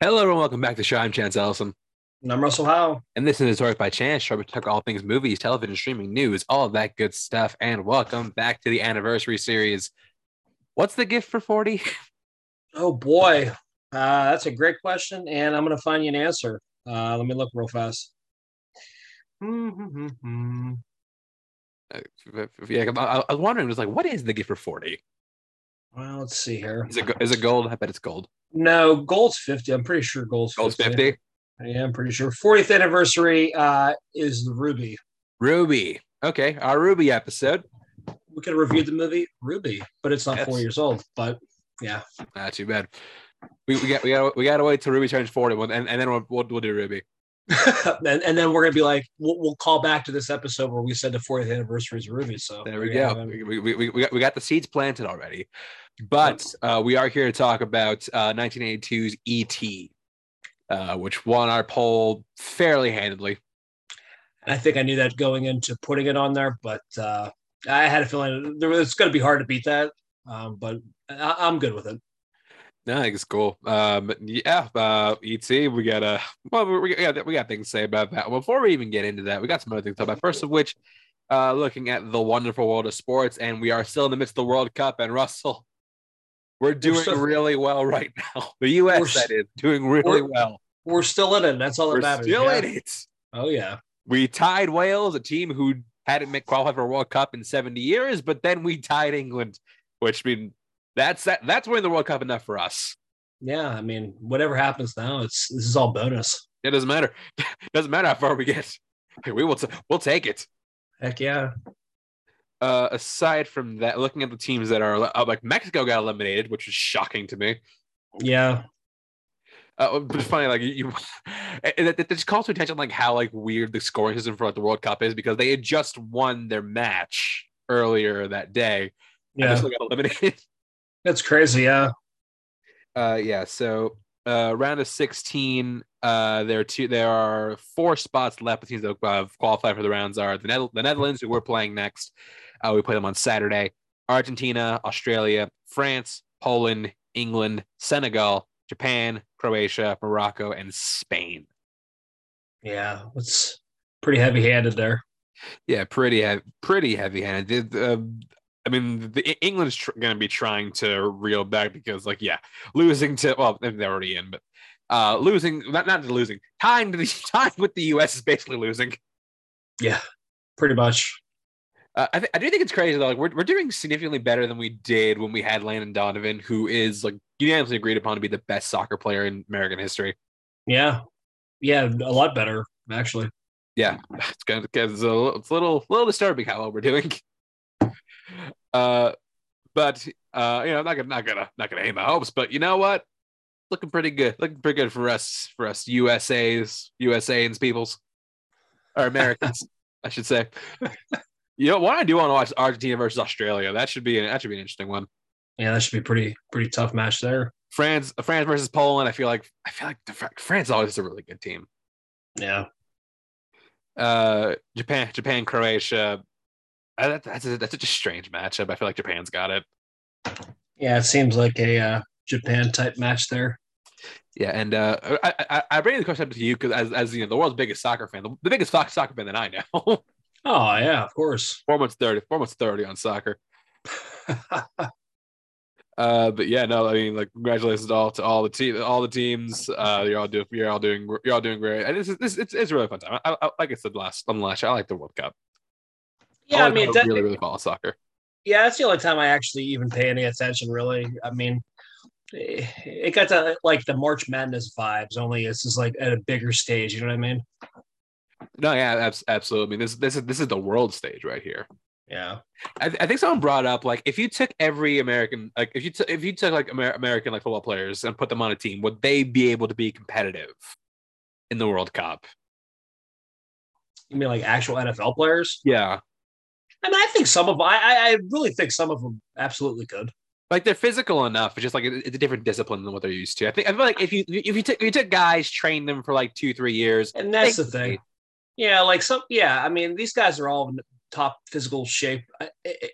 Hello, everyone. Welcome back to Show. I'm Chance Ellison. And I'm Russell Howe. And this is Talk by Chance, show we talk all things movies, television, streaming, news, all of that good stuff. And welcome back to the anniversary series. What's the gift for 40? Oh boy, uh, that's a great question, and I'm going to find you an answer. Uh, let me look real fast. Mm-hmm. Yeah, I, I was wondering, was like, what is the gift for 40? Well, let's see here. Is it, is it gold? I bet it's gold. No, gold's 50. I'm pretty sure gold's 50. Gold's 50? Yeah, I'm pretty sure. 40th anniversary uh, is the Ruby. Ruby. Okay, our Ruby episode. We could have reviewed the movie Ruby, but it's not Yes. four years old. But yeah, Not too bad. We, we got we got we got to wait till Ruby turns 40, and, and then we'll, we'll, we'll do Ruby. and, and then we're gonna be like, we'll, we'll call back to this episode where we said the 40th anniversary is Ruby. So There we go. We, we, we, we, got, the seeds planted already. But uh, we are here to talk about uh, 1982's E.T., uh, which won our poll fairly handedly. And I think I knew that going into putting it on there, but uh, I had a feeling there was, it's going to be hard to beat that. Um, but I, I'm good with it. No, I think it's cool. Um, yeah, uh, E.T., we got a well, we, got we got things to say about that. Before we even get into that, we got some other things to talk about. First of which, uh, looking at the wonderful world of sports, and we are still in the midst of the World Cup. And Russell, we're doing still- really well right now. The U.S. We're that is doing really we're- well. We're still in it. That's all that We're matters. still yeah. in it. Oh yeah. We tied Wales, a team who hadn't qualified for a World Cup in 70 years, but then we tied England, which I mean that's that that's winning the World Cup enough for us. Yeah. I mean, whatever happens now, it's this is all bonus. It doesn't matter. It doesn't matter how far we get. We will t- we'll take it. Heck yeah. Uh, aside from that, looking at the teams that are uh, like Mexico got eliminated, which is shocking to me. Yeah. Uh, but it's funny, like you, it, just calls to attention like how like weird the scoring system for like, the World Cup is because they had just won their match earlier that day and they Yeah. still got eliminated. That's crazy. Yeah. Uh, yeah. So uh, round of sixteen, uh, there are two. There are four spots left. The teams that have qualified for the rounds are the, Neth- the Netherlands, who we're playing next. Uh, we play them on Saturday. Argentina, Australia, France, Poland, England, Senegal, Japan, Croatia, Morocco, and Spain. Yeah. It's pretty heavy handed there. Yeah, pretty heavy, pretty heavy-handed. Uh, I mean, the E- England's tr- going to be trying to reel back because, like, yeah, losing to well, they're already in, but uh, losing not not losing, tying to the tying with the U.S. is basically losing. Yeah. Pretty much. Uh, I, th- I do think it's crazy though. Like, we're we're doing significantly better than we did when we had Landon Donovan, who is like unanimously agreed upon to be the best soccer player in American history. Yeah. Yeah. A lot better, actually. yeah, it's kind of it's a, little- it's a little little disturbing how well we're doing. Uh, but uh, you know, not gonna not gonna not gonna aim my hopes, but you know what? Looking pretty good. Looking pretty good for us for us USA's USAans peoples or Americans, I should say. You know, what I do want to watch Argentina versus Australia. That should be an, that should be an interesting one. Yeah. That should be pretty, pretty tough match there. France France versus Poland. I feel like I feel like the, France always is a really good team. Yeah. uh Japan, Japan, Croatia. That, that's a, that's such a strange matchup. I feel like Japan's got it. Yeah. It seems like a uh, Japan type match there. Yeah, and uh, I, I I bring the question up to you because as, as you know the world's biggest soccer fan, the, the biggest soc- soccer fan that I know. Oh, yeah. Of course. four months thirty, four months thirty on soccer. Uh, but yeah, no, I mean, like, congratulations to all to all the team, all the teams. Uh, you're all doing, you're all doing, you're all doing great. And this is this it's, it's a really fun time. I, I, like I said last on last I like the World Cup. Yeah. I like mean, that, really really follow soccer. yeah, that's the only time I actually even pay any attention. Really, I mean, eh, it got to like the March Madness vibes. Only it's just like at a bigger stage. You know what I mean? No, yeah, absolutely. I mean, this this is this is the world stage right here. Yeah, I, I think someone brought up like if you took every American like if you took if you took like Amer- American like football players and put them on a team, would they be able to be competitive in the World Cup? you mean like actual NFL players? Yeah, I mean, I think some of I I, I really think some of them absolutely could. like they're physical enough. It's just like it's a different discipline than what they're used to. I think I feel like if you if you took if you took guys train them for like two three years, And that's the thing. Yeah, like some. Yeah, I mean, these guys are all in top physical shape uh,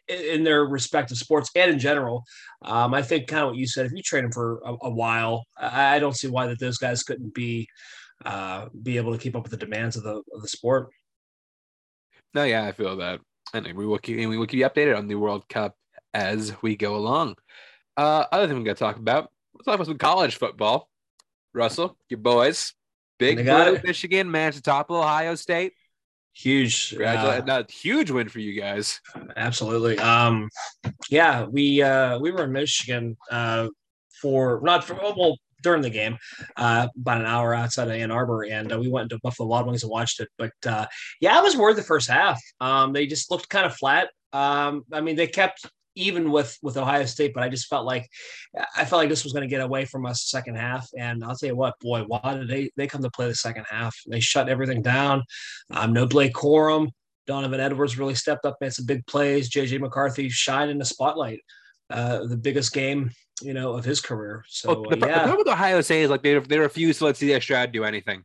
in their respective sports and in general. Um, I think kind of what you said. If you train them for a, a while, I, I, don't see why that those guys couldn't be uh, be able to keep up with the demands of the of the sport. No, yeah, I feel that, and we will keep we will keep you updated on the World Cup as we go along. Uh, other thing we got to talk about. Let's talk about some college football. Russell, your boys, big blue Michigan managed to topple Ohio State. Huge, uh, a huge win for you guys. Absolutely. Um, yeah, we uh, we were in Michigan uh, for not for well during the game, uh, about an hour outside of Ann Arbor, and uh, we went to Buffalo Wild Wings and watched it. But uh, yeah, I was worried the first half. Um, they just looked kind of flat. Um, I mean, they kept even with with Ohio State, but I just felt like I felt like this was going to get away from us second half. And I'll tell you what, boy, why did they they come to play the second half? They shut everything down. Um, no Blake Corum. Donovan Edwards really stepped up, made some big plays. JJ McCarthy shined in the spotlight. Uh, the biggest game, you know, of his career. So well, the, uh, yeah. The problem with Ohio State is like they they refuse to let CJ Stroud do anything.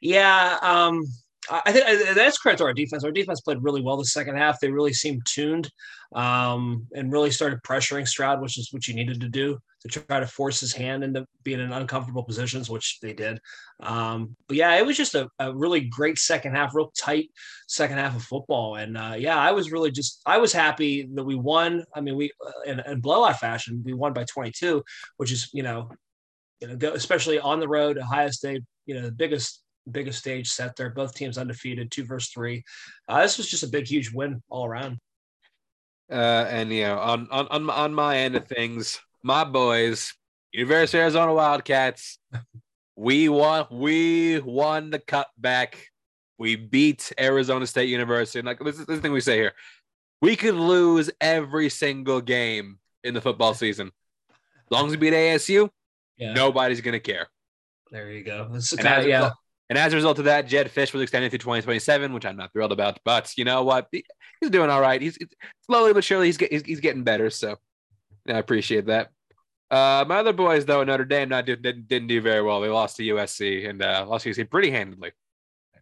Yeah, um, I think that's credit to our defense. Our defense played really well the second half. They really seemed tuned um, and really started pressuring Stroud, which is what you needed to do to try to force his hand into being in uncomfortable positions, which they did. Um, but yeah, it was just a, a, really great second half, real tight second half of football. And uh, yeah, I was really just, I was happy that we won. I mean, we, uh, in, in blowout fashion, we won by 22, which is, you know, you know, especially on the road, Ohio State, you know, the biggest biggest stage set there. Both teams undefeated, two versus three. Uh, this was just a big, huge win all around. Uh, and you know, on on on on my end of things, my boys, University of Arizona Wildcats, we won. We won the cutback. We beat Arizona State University. And like this is, this is the thing we say here: we could lose every single game in the football season. As long as we beat ASU, yeah. nobody's gonna care. There you go. That's kind of, yeah. And as a result of that, Jedd Fisch was extended through 2027, which I'm not thrilled about. But you know what? He's doing all right. He's slowly but surely he's, he's, he's getting better. So I appreciate that. Uh, my other boys, though, Notre Dame not did, didn't, didn't do very well. They lost to USC and uh, lost to USC pretty handedly.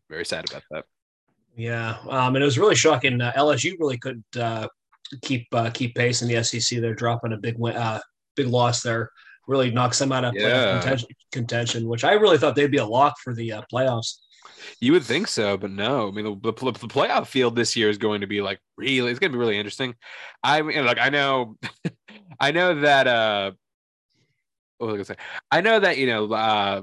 Very sad about that. Yeah, um, and it was really shocking. Uh, LSU really couldn't uh, keep uh, keep pace in the SEC. They're dropping a big win, uh, big loss there really knocks them out of yeah. contention, contention, which I really thought they'd be a lock for the uh, playoffs. You would think so, but no. I mean, the, the, the, playoff field this year is going to be like really. It's going to be really interesting. I mean, like I know, I know that. uh What was I to say? I know that you know. uh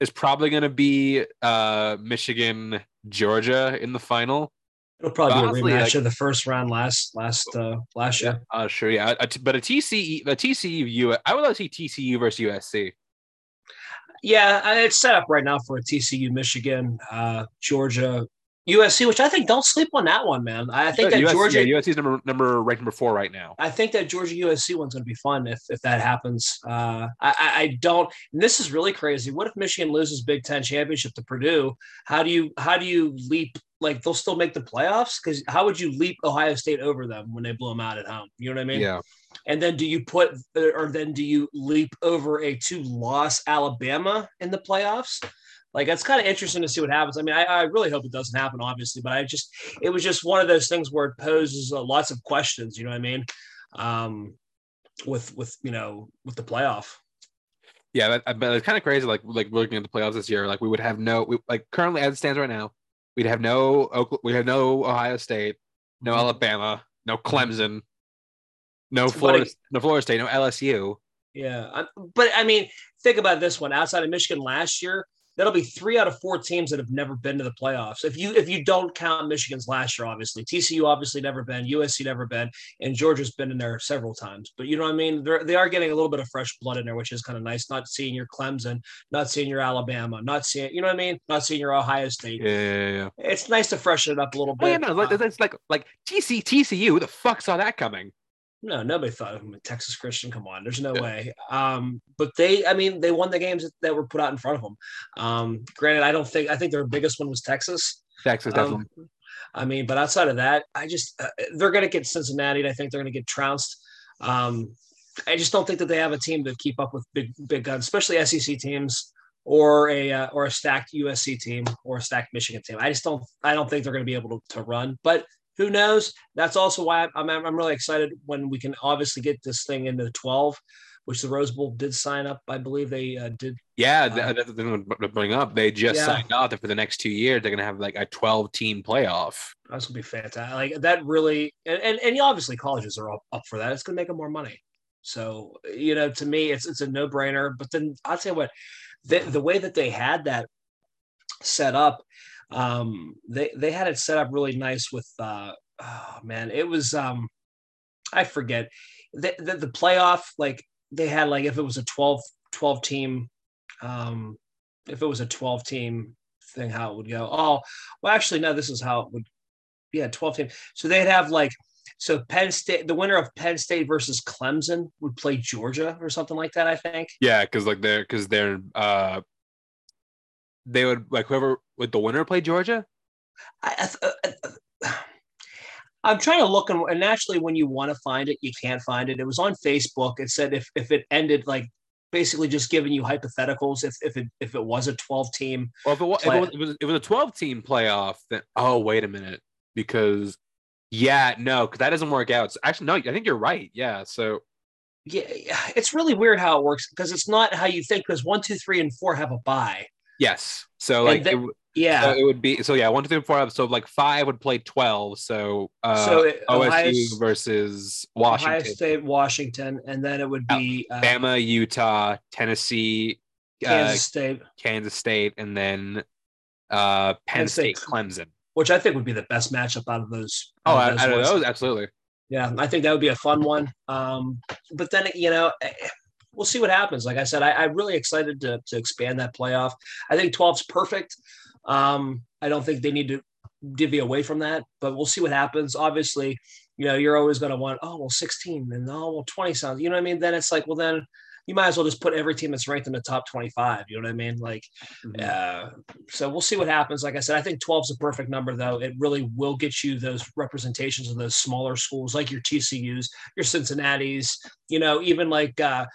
it's probably going to be uh Michigan Georgia in the final. It'll probably honestly, be a rematch like, of the first round last last uh last year. Uh, sure, yeah. A, but a TCE, a TCU, I would love to see TCU versus USC. Yeah, it's set up right now for a TCU, Michigan, uh, Georgia, USC, which I think don't sleep on that one, man. I think that USC, Georgia yeah, USC is number number ranked number four right now. I think that Georgia USC one's going to be fun if if that happens. Uh, I, I don't. this is really crazy. What if Michigan loses Big Ten championship to Purdue? How do you how do you leap? Like they'll still make the playoffs because how would you leap Ohio State over them when they blow them out at home? You know what I mean? Yeah. And then do you put or then do you leap over a two loss Alabama in the playoffs? Like it's kind of interesting to see what happens. I mean, I, I, really hope it doesn't happen, obviously, but I just it was just one of those things where it poses uh, lots of questions. You know what I mean? Um, with with you know with the playoff. Yeah, but, but it's kind of crazy. Like like looking at the playoffs this year, like we would have no we, like currently as it stands right now, we'd have no we have no Ohio State, no mm-hmm. Alabama, no Clemson, no Florida, no Florida State, no LSU. Yeah, but I mean, think about this one. Outside of Michigan last year, that'll be three out of four teams that have never been to the playoffs. If you if you don't count Michigan's last year, obviously TCU obviously never been, USC never been, and Georgia's been in there several times. But you know what I mean? They're, they are getting a little bit of fresh blood in there, which is kind of nice. Not seeing your Clemson, not seeing your Alabama, not seeing you know what I mean? Not seeing your Ohio State. Yeah, yeah, yeah. It's nice to freshen it up a little bit. Oh, yeah, no, it's like like TC TCU. Who the fuck saw that coming? No, nobody thought of him a Texas Christian. Come on, there's no yeah. way. Um, but they, I mean, they won the games that were put out in front of them. Um, granted, I don't think I think their biggest one was Texas. Texas, um, definitely. Um, I mean, but outside of that, I just uh, they're going to get Cincinnati. I think they're going to get trounced. Um, I just don't think that they have a team to keep up with big big guns, especially SEC teams or a uh, or a stacked USC team or a stacked Michigan team. I just don't I don't think they're going to be able to, to run. But who knows? That's also why I'm, I'm, really excited when we can obviously get this thing into the 12, which the Rose Bowl did sign up. I believe they uh, did. Yeah, Uh, that, that's the thing to bring up. They just Yeah. signed off that for the next two years they're gonna have like a 12 team playoff. That's gonna be fantastic. Like that really, and and, and obviously colleges are up, up for that. It's gonna make them more money. So you know, to me, it's it's a no brainer. But then I'll tell you what, the the way that they had that set up, um, they they had it set up really nice with. uh Oh man, it was um, I forget the the, the playoff like they had like if it was a 12, 12 team, um, if it was a twelve team thing, how it would go. Oh, well, actually, no, this is how it would yeah, 12 team. So they'd have like so Penn State, the winner of Penn State versus Clemson would play Georgia or something like that, I think. Yeah, because like they're because they're uh they would like whoever would the winner play Georgia. I, th- uh, I'm trying to look and, and naturally when you want to find it, you can't find it. It was on Facebook. It said if if it ended like basically just giving you hypotheticals if if it if it was a 12 team. Well, if it was, if Play- it was, it was, it was a 12 team playoff, then oh wait a minute, because yeah, no, because that doesn't work out. It's- actually, no, I think you're right. Yeah, so Yeah, it's really weird how it works because it's not how you think. Because one, two, three, and four have a bye. Yes, so like the- it, Yeah, so it would be so yeah, one, two, three, four. So like five would play 12. So uh, So it- OSU Ohio- versus Ohio Washington, State, Washington, and then it would be uh, Alabama, Utah, Tennessee, Kansas uh, State, Kansas State, and then uh, Penn Penn State. State, Clemson. which I think would be the best matchup out of those. Oh, out of I don't ones. know. Absolutely. Yeah, I think that would be a fun one. Um, but then you know, eh, we'll see what happens. Like I said, I, I'm really excited to to expand that playoff. I think 12's perfect. Um, I don't think they need to divvy away from that, but we'll see what happens. Obviously, you know, you're always going to want, oh well, 16 and oh well, 20 sounds. You know what I mean? Then it's like, well, then you might as well just put every team that's ranked in the top 25. You know what I mean? Like, uh, so we'll see what happens. Like I said, I think 12 is a perfect number, though. It really will get you those representations of those smaller schools, like your TCU's, your Cincinnati's. You know, even like, uh,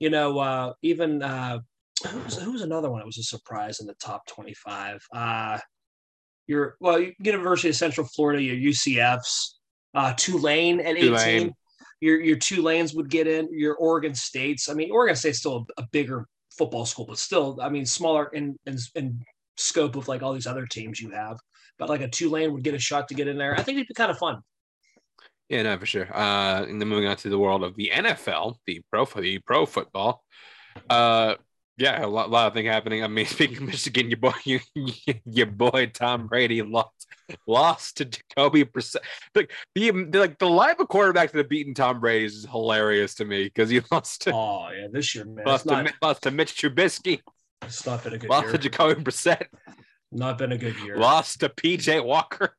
you know, uh, even uh, who's who's another one? that was a surprise in the top 25. Uh, your well, University of Central Florida, your UCF's, uh, Tulane at 18. Your your Tulanes would get in. Your Oregon States. I mean, Oregon State's still a, a bigger football school, but still, I mean, smaller in, in in scope of like all these other teams you have. But like a Tulane would get a shot to get in there. I think it'd be kind of fun. Yeah, no, for sure. Uh, and then moving on to the world of the NFL, the pro the pro football. Uh, yeah, a lot, lot of things happening. I mean, speaking of Michigan, your boy, you, your boy Tom Brady lost lost to Jacoby Brissett. Like the, the like the live quarterback that have beaten Tom Brady is hilarious to me because he lost to Oh yeah, this year, man, lost, not, to, lost to Mitch Trubisky, it's not been a good lost year. to Jacoby Brissett, Not been a good year. lost to PJ Walker.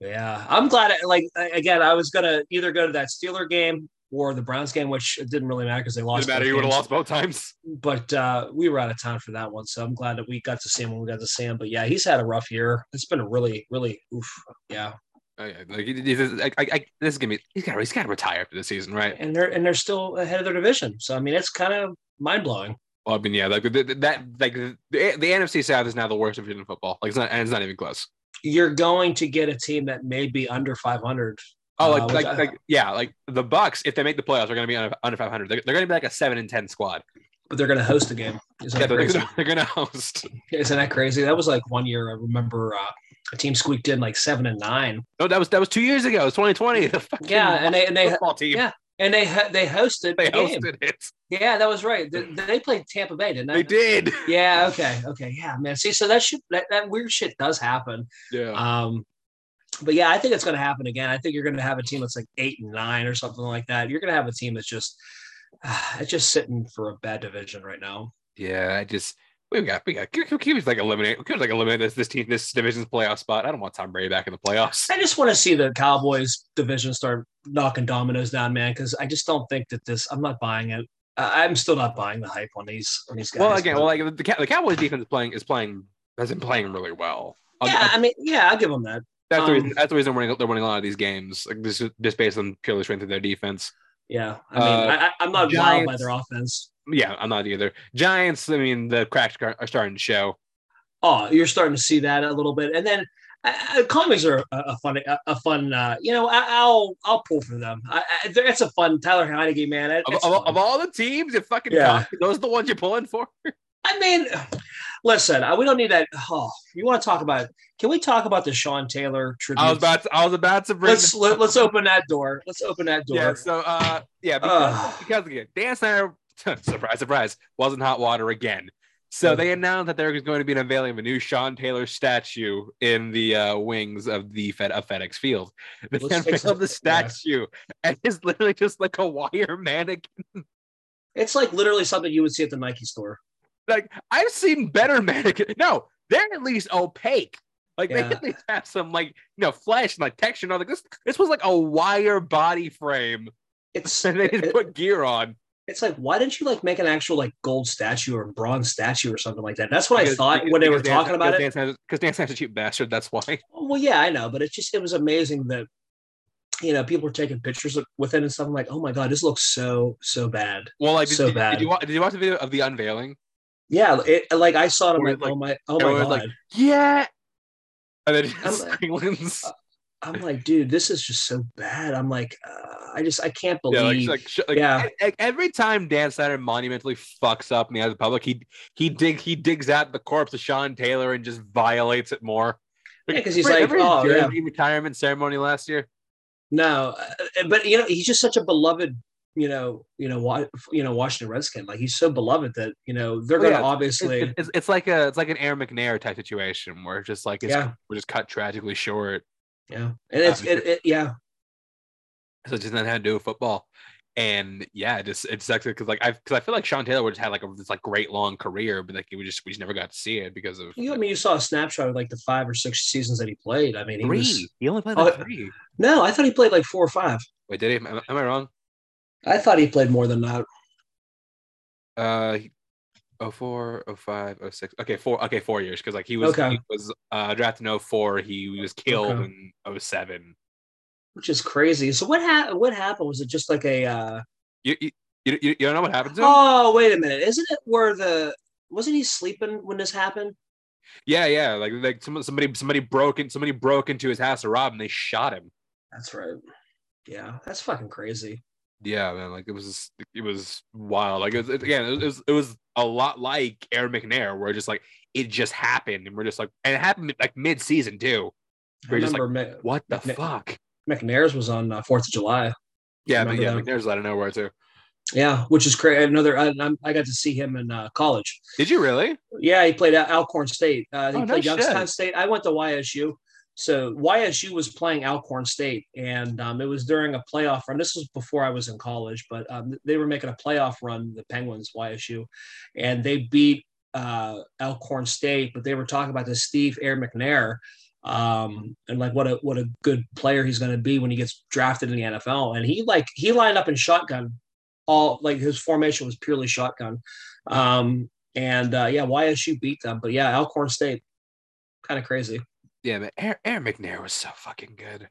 Yeah, I'm glad. I, like again, I was gonna either go to that Steeler game or the Browns game, which it didn't really matter because they lost. Matter. You would have lost both times. But uh, we were out of town for that one, so I'm glad that we got to see him when we got to see him. But yeah, he's had a rough year. It's been a really, really oof. Yeah, Oh, yeah, like, he- he- this is- I, I, I, this is gonna be. He's got. He's got to retire after the season, right? and they're and they're still ahead of their division. So I mean, it's kind of mind blowing. Well, I mean, yeah, like the, the- that, like the, the NFC South is now the worst division in football. Like it's not, and it's not even close. You're going to get a team that may be under 500. Oh, like, Uh, like, I- like, yeah, like the Bucs, if they make the playoffs, are going to be under, under 500. They're, they're going to be like a seven and ten squad. but they're going to host a game. Isn't Yeah, they're, they're going to host. Isn't that crazy? That was like one year. I remember uh, a team squeaked in like seven and nine. No, that was that was two years ago. It was 2020. The fucking Yeah, and they and they football team. yeah. And they they hosted they the hosted it. Yeah, that was right. They, they played Tampa Bay, didn't They they? did. Yeah. Okay. Okay. Yeah, man. See, so that shit, that, that weird shit does happen. Yeah. Um, but yeah, I think it's going to happen again. I think you're going to have a team that's like eight and nine or something like that. You're going to have a team that's just, it's just sitting for a bad division right now. Yeah. I just we got we got. We like eliminate? We like eliminate this this team this division's playoff spot? I don't want Tom Brady back in the playoffs. I just want to see the Cowboys division start knocking dominoes down, man. Because I just don't think that this. I'm not buying it. I'm still not buying the hype on these on these guys. Well, again, but- well, like the, the Cowboys defense is playing is playing has been playing really well. I'll- yeah, I'll- I mean, yeah, I'll give them that. that's the reason. um, That's the reason they're winning, they're winning a lot of these games. Like this is just based on purely strength of their defense. Yeah, I mean, Uh, I, I- I'm not wild by their offense. Yeah, I'm not either. Giants. I mean, the cracks are starting to show. Oh, you're starting to see that a little bit, and then uh, comedies are a, a fun, a, a fun. Uh, you know, I, will I'll pull for them. I, I, it's a fun Tyler Heinicke, man. It, of, of, of, all the teams, if fucking Yeah. those are the ones you're pulling for. I mean, listen, uh, we don't need that. Oh, you want to talk about? Can we talk about the Sean Taylor tribute? I was about to, I was about to bring. let's let, let's open that door. Let's open that door. yeah. So uh, yeah, because, Ugh. because again, Dan Snyder, surprise, surprise, wasn't hot water again. So Yeah. they announced that there is going to be an unveiling of a new Sean Taylor statue in the uh, wings of the Fed of FedEx Field. They fix unveiled it. the Yeah. statue, and it's literally just like a wire mannequin. It's like literally something you would see at the Nike store. Like I've seen better mannequin. No, they're at least opaque. Like they at least have some like you know flesh and like texture. And all like this. This was like a wire body frame, It's and they just it- put gear on. It's like why didn't you like make an actual like gold statue or bronze statue or something like that? That's what I thought because- when they were Dan- talking about because it. Because Dan Snyder's a cheap bastard. That's why. Oh, well, yeah, I know, but it's just it was amazing that you know people were taking pictures of- with it and stuff. I'm like, oh my god, this looks so so bad. Well, like So did, bad. did you watch? Did you watch the video of the unveiling? Yeah, it like I saw it. I'm like, like- oh my, oh my god. like- Yeah. And then I'm just like- silence. I'm like, dude, this is just so bad. I'm like, uh, I just I can't Yeah, like, believe. like, like, Yeah. every time Dan Snyder monumentally fucks up in the eyes of the public, he he dig he digs out the corpse of Sean Taylor and just violates it more. Yeah, 'cause he's like, oh, yeah. retirement ceremony last year. no, uh, but you know, he's just such a beloved. You know, you know, you know, Washington Redskin. Like he's so beloved that you know they're Oh, gonna yeah, obviously. it's, it's, it's like a it's like an Aaron McNair type situation where just like it's Yeah. we're just cut tragically short. Yeah, and it's Uh, it, it, yeah, So just nothing had to do with football. And yeah, it just it sucks because like I because I feel like Sean Taylor would just had like a this like great long career, but like we just we just never got to see it because of You, I mean, you saw a snapshot of like the five or six seasons that he played. I mean, he three. was. He only played Oh, like three. No, I thought he played like four or five. Wait, did he? Am, am I wrong? I thought he played more than that. Uh, oh four, oh five, oh six. Okay, four. Okay, four years because like he was Okay. he was uh drafted in 04. He was killed Okay. in 07. which is crazy. So what happened? What happened? Was it just like a? uh You you, you, you don't know what happened to him? Oh, wait a minute! Isn't it where the wasn't he sleeping when this happened? Yeah, yeah. Like like somebody somebody broke in somebody broke into his house to rob and they shot him. That's right. Yeah, that's fucking crazy. Yeah, man. Like it was it was wild. Like it was, it- again, it was it was a lot like Aaron McNair, where just like it just happened, and we're just like, and it happened like mid season too. I We're just like, remember Mc- What the McNair- fuck? McNair's was on uh, Fourth of July. Yeah, but yeah, that. McNair's out of nowhere too. Yeah, which is crazy. Another, I, I'm- got to see him in uh, college. Did you really? Yeah, he played at Alcorn State. Uh, he Oh, no played Youngstown shit. State. I went to YSU. So YSU was playing Alcorn State, and um, it was during a playoff run. This was before I was in college, but um, they were making a playoff run, the Penguins, YSU, and they beat uh, Alcorn State. But they were talking about this Steve Air McNair, um, and like what a what a good player he's going to be when he gets drafted in the NFL. And he like he lined up in shotgun, all like his formation was purely shotgun. Um, and uh, yeah, YSU beat them, but yeah, Alcorn State, kind of crazy. Yeah, man. Aaron, Aaron McNair was so fucking good.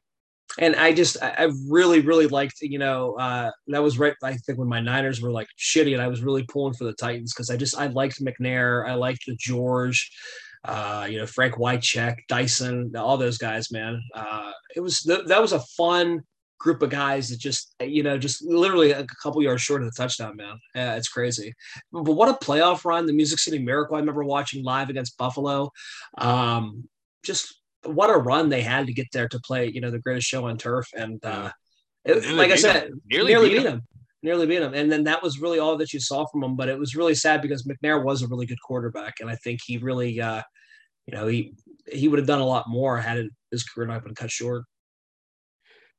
And I just, I, really, really liked, you know, uh, that was right. I think when my Niners were like shitty, and I was really pulling for the Titans because I just, I liked McNair, I liked the George, uh, you know, Frank Wycheck, Dyson, all those guys, man. Uh, it was th- that was a fun group of guys that just, you know, just literally a couple yards short of the touchdown, man. Yeah, it's crazy. But what a playoff run! The Music City Miracle. I remember watching live against Buffalo. Um, just what a run they had to get there to play, you know, the greatest show on turf. And uh, it- like I said, him. nearly, Nearly beat beat him. him. Nearly beat them. And then that was really all that you saw from him. But it was really sad because McNair was a really good quarterback. And I think he really, uh, you know, he he would have done a lot more had it, his career not been cut short.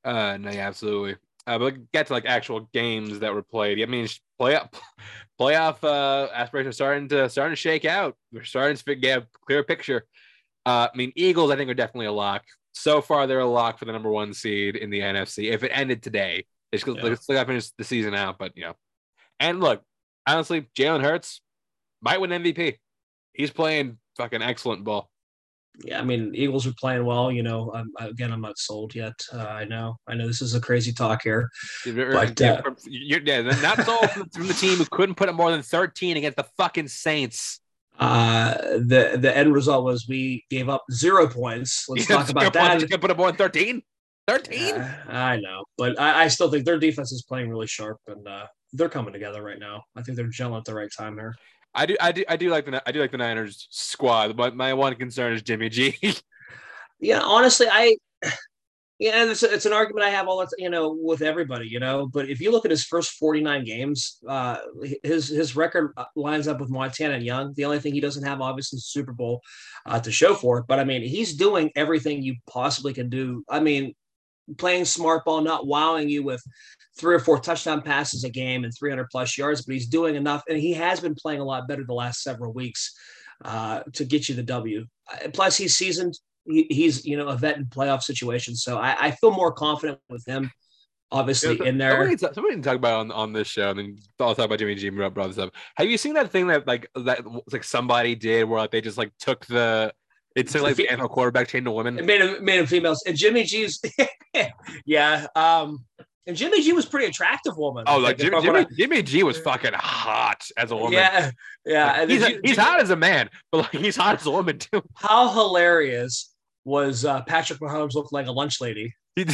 Uh, no, yeah, absolutely. Uh, but get to like actual games that were played. I mean, playoff playoff uh, aspirations are starting to starting to shake out. We're starting to get a clear picture. Uh, I mean, Eagles, I think, are definitely a lock. So far, they're a lock for the number one seed in the NFC. If it ended today, it's Yeah. yeah. still got to finish the season out. But you know, and look, honestly, Jalen Hurts might win MVP. He's playing fucking excellent ball. Yeah, I mean, Eagles are playing well. You know, I'm, again, I'm not sold yet. Uh, I know, I know this is a crazy talk here. But, yeah, uh, you're, yeah, not sold from, from the team who couldn't put up more than 13 against the fucking Saints. Uh, the the end result was we gave up zero points. Let's talk about that. You can put up on 13. 13. I know, but I, I, still think their defense is playing really sharp, and uh, they're coming together right now. I think they're gelling at the right time here. I do, I do, I do like the I do like the Niners squad, but my one concern is Jimmy G. yeah, honestly, I yeah, and it's, it's an argument I have all the you know with everybody, you know. But if you look at his first 49 games, uh, his his record uh, lines up with Montana and Young. The only thing he doesn't have, obviously, is Super Bowl uh, to show for it. But I mean, he's doing everything you possibly can do. I mean, playing smart ball, not wowing you with three or four touchdown passes a game and 300 plus yards, but he's doing enough, and he has been playing a lot better the last several weeks uh, to get you the W. Uh, plus, he's seasoned he, he's you know a vet in playoff situations, so I, I feel more confident with him. Obviously, yeah, so, in there. Somebody, somebody can talk about on, on this show, and then I'll talk about Jimmy G. Brought this up. Have you seen that thing that like that like somebody did where like they just like took the it's like the NFL quarterback chain to women. It made him made him females. And Jimmy G's yeah. Um and Jimmy G was pretty attractive woman. Oh, like Jimmy, Jimmy, Jimmy, G was fucking hot as a woman. Yeah, yeah. he's, a, he's hot as a man, but like he's hot as a woman too. How hilarious was uh, Patrick Mahomes looked like a lunch lady. yeah,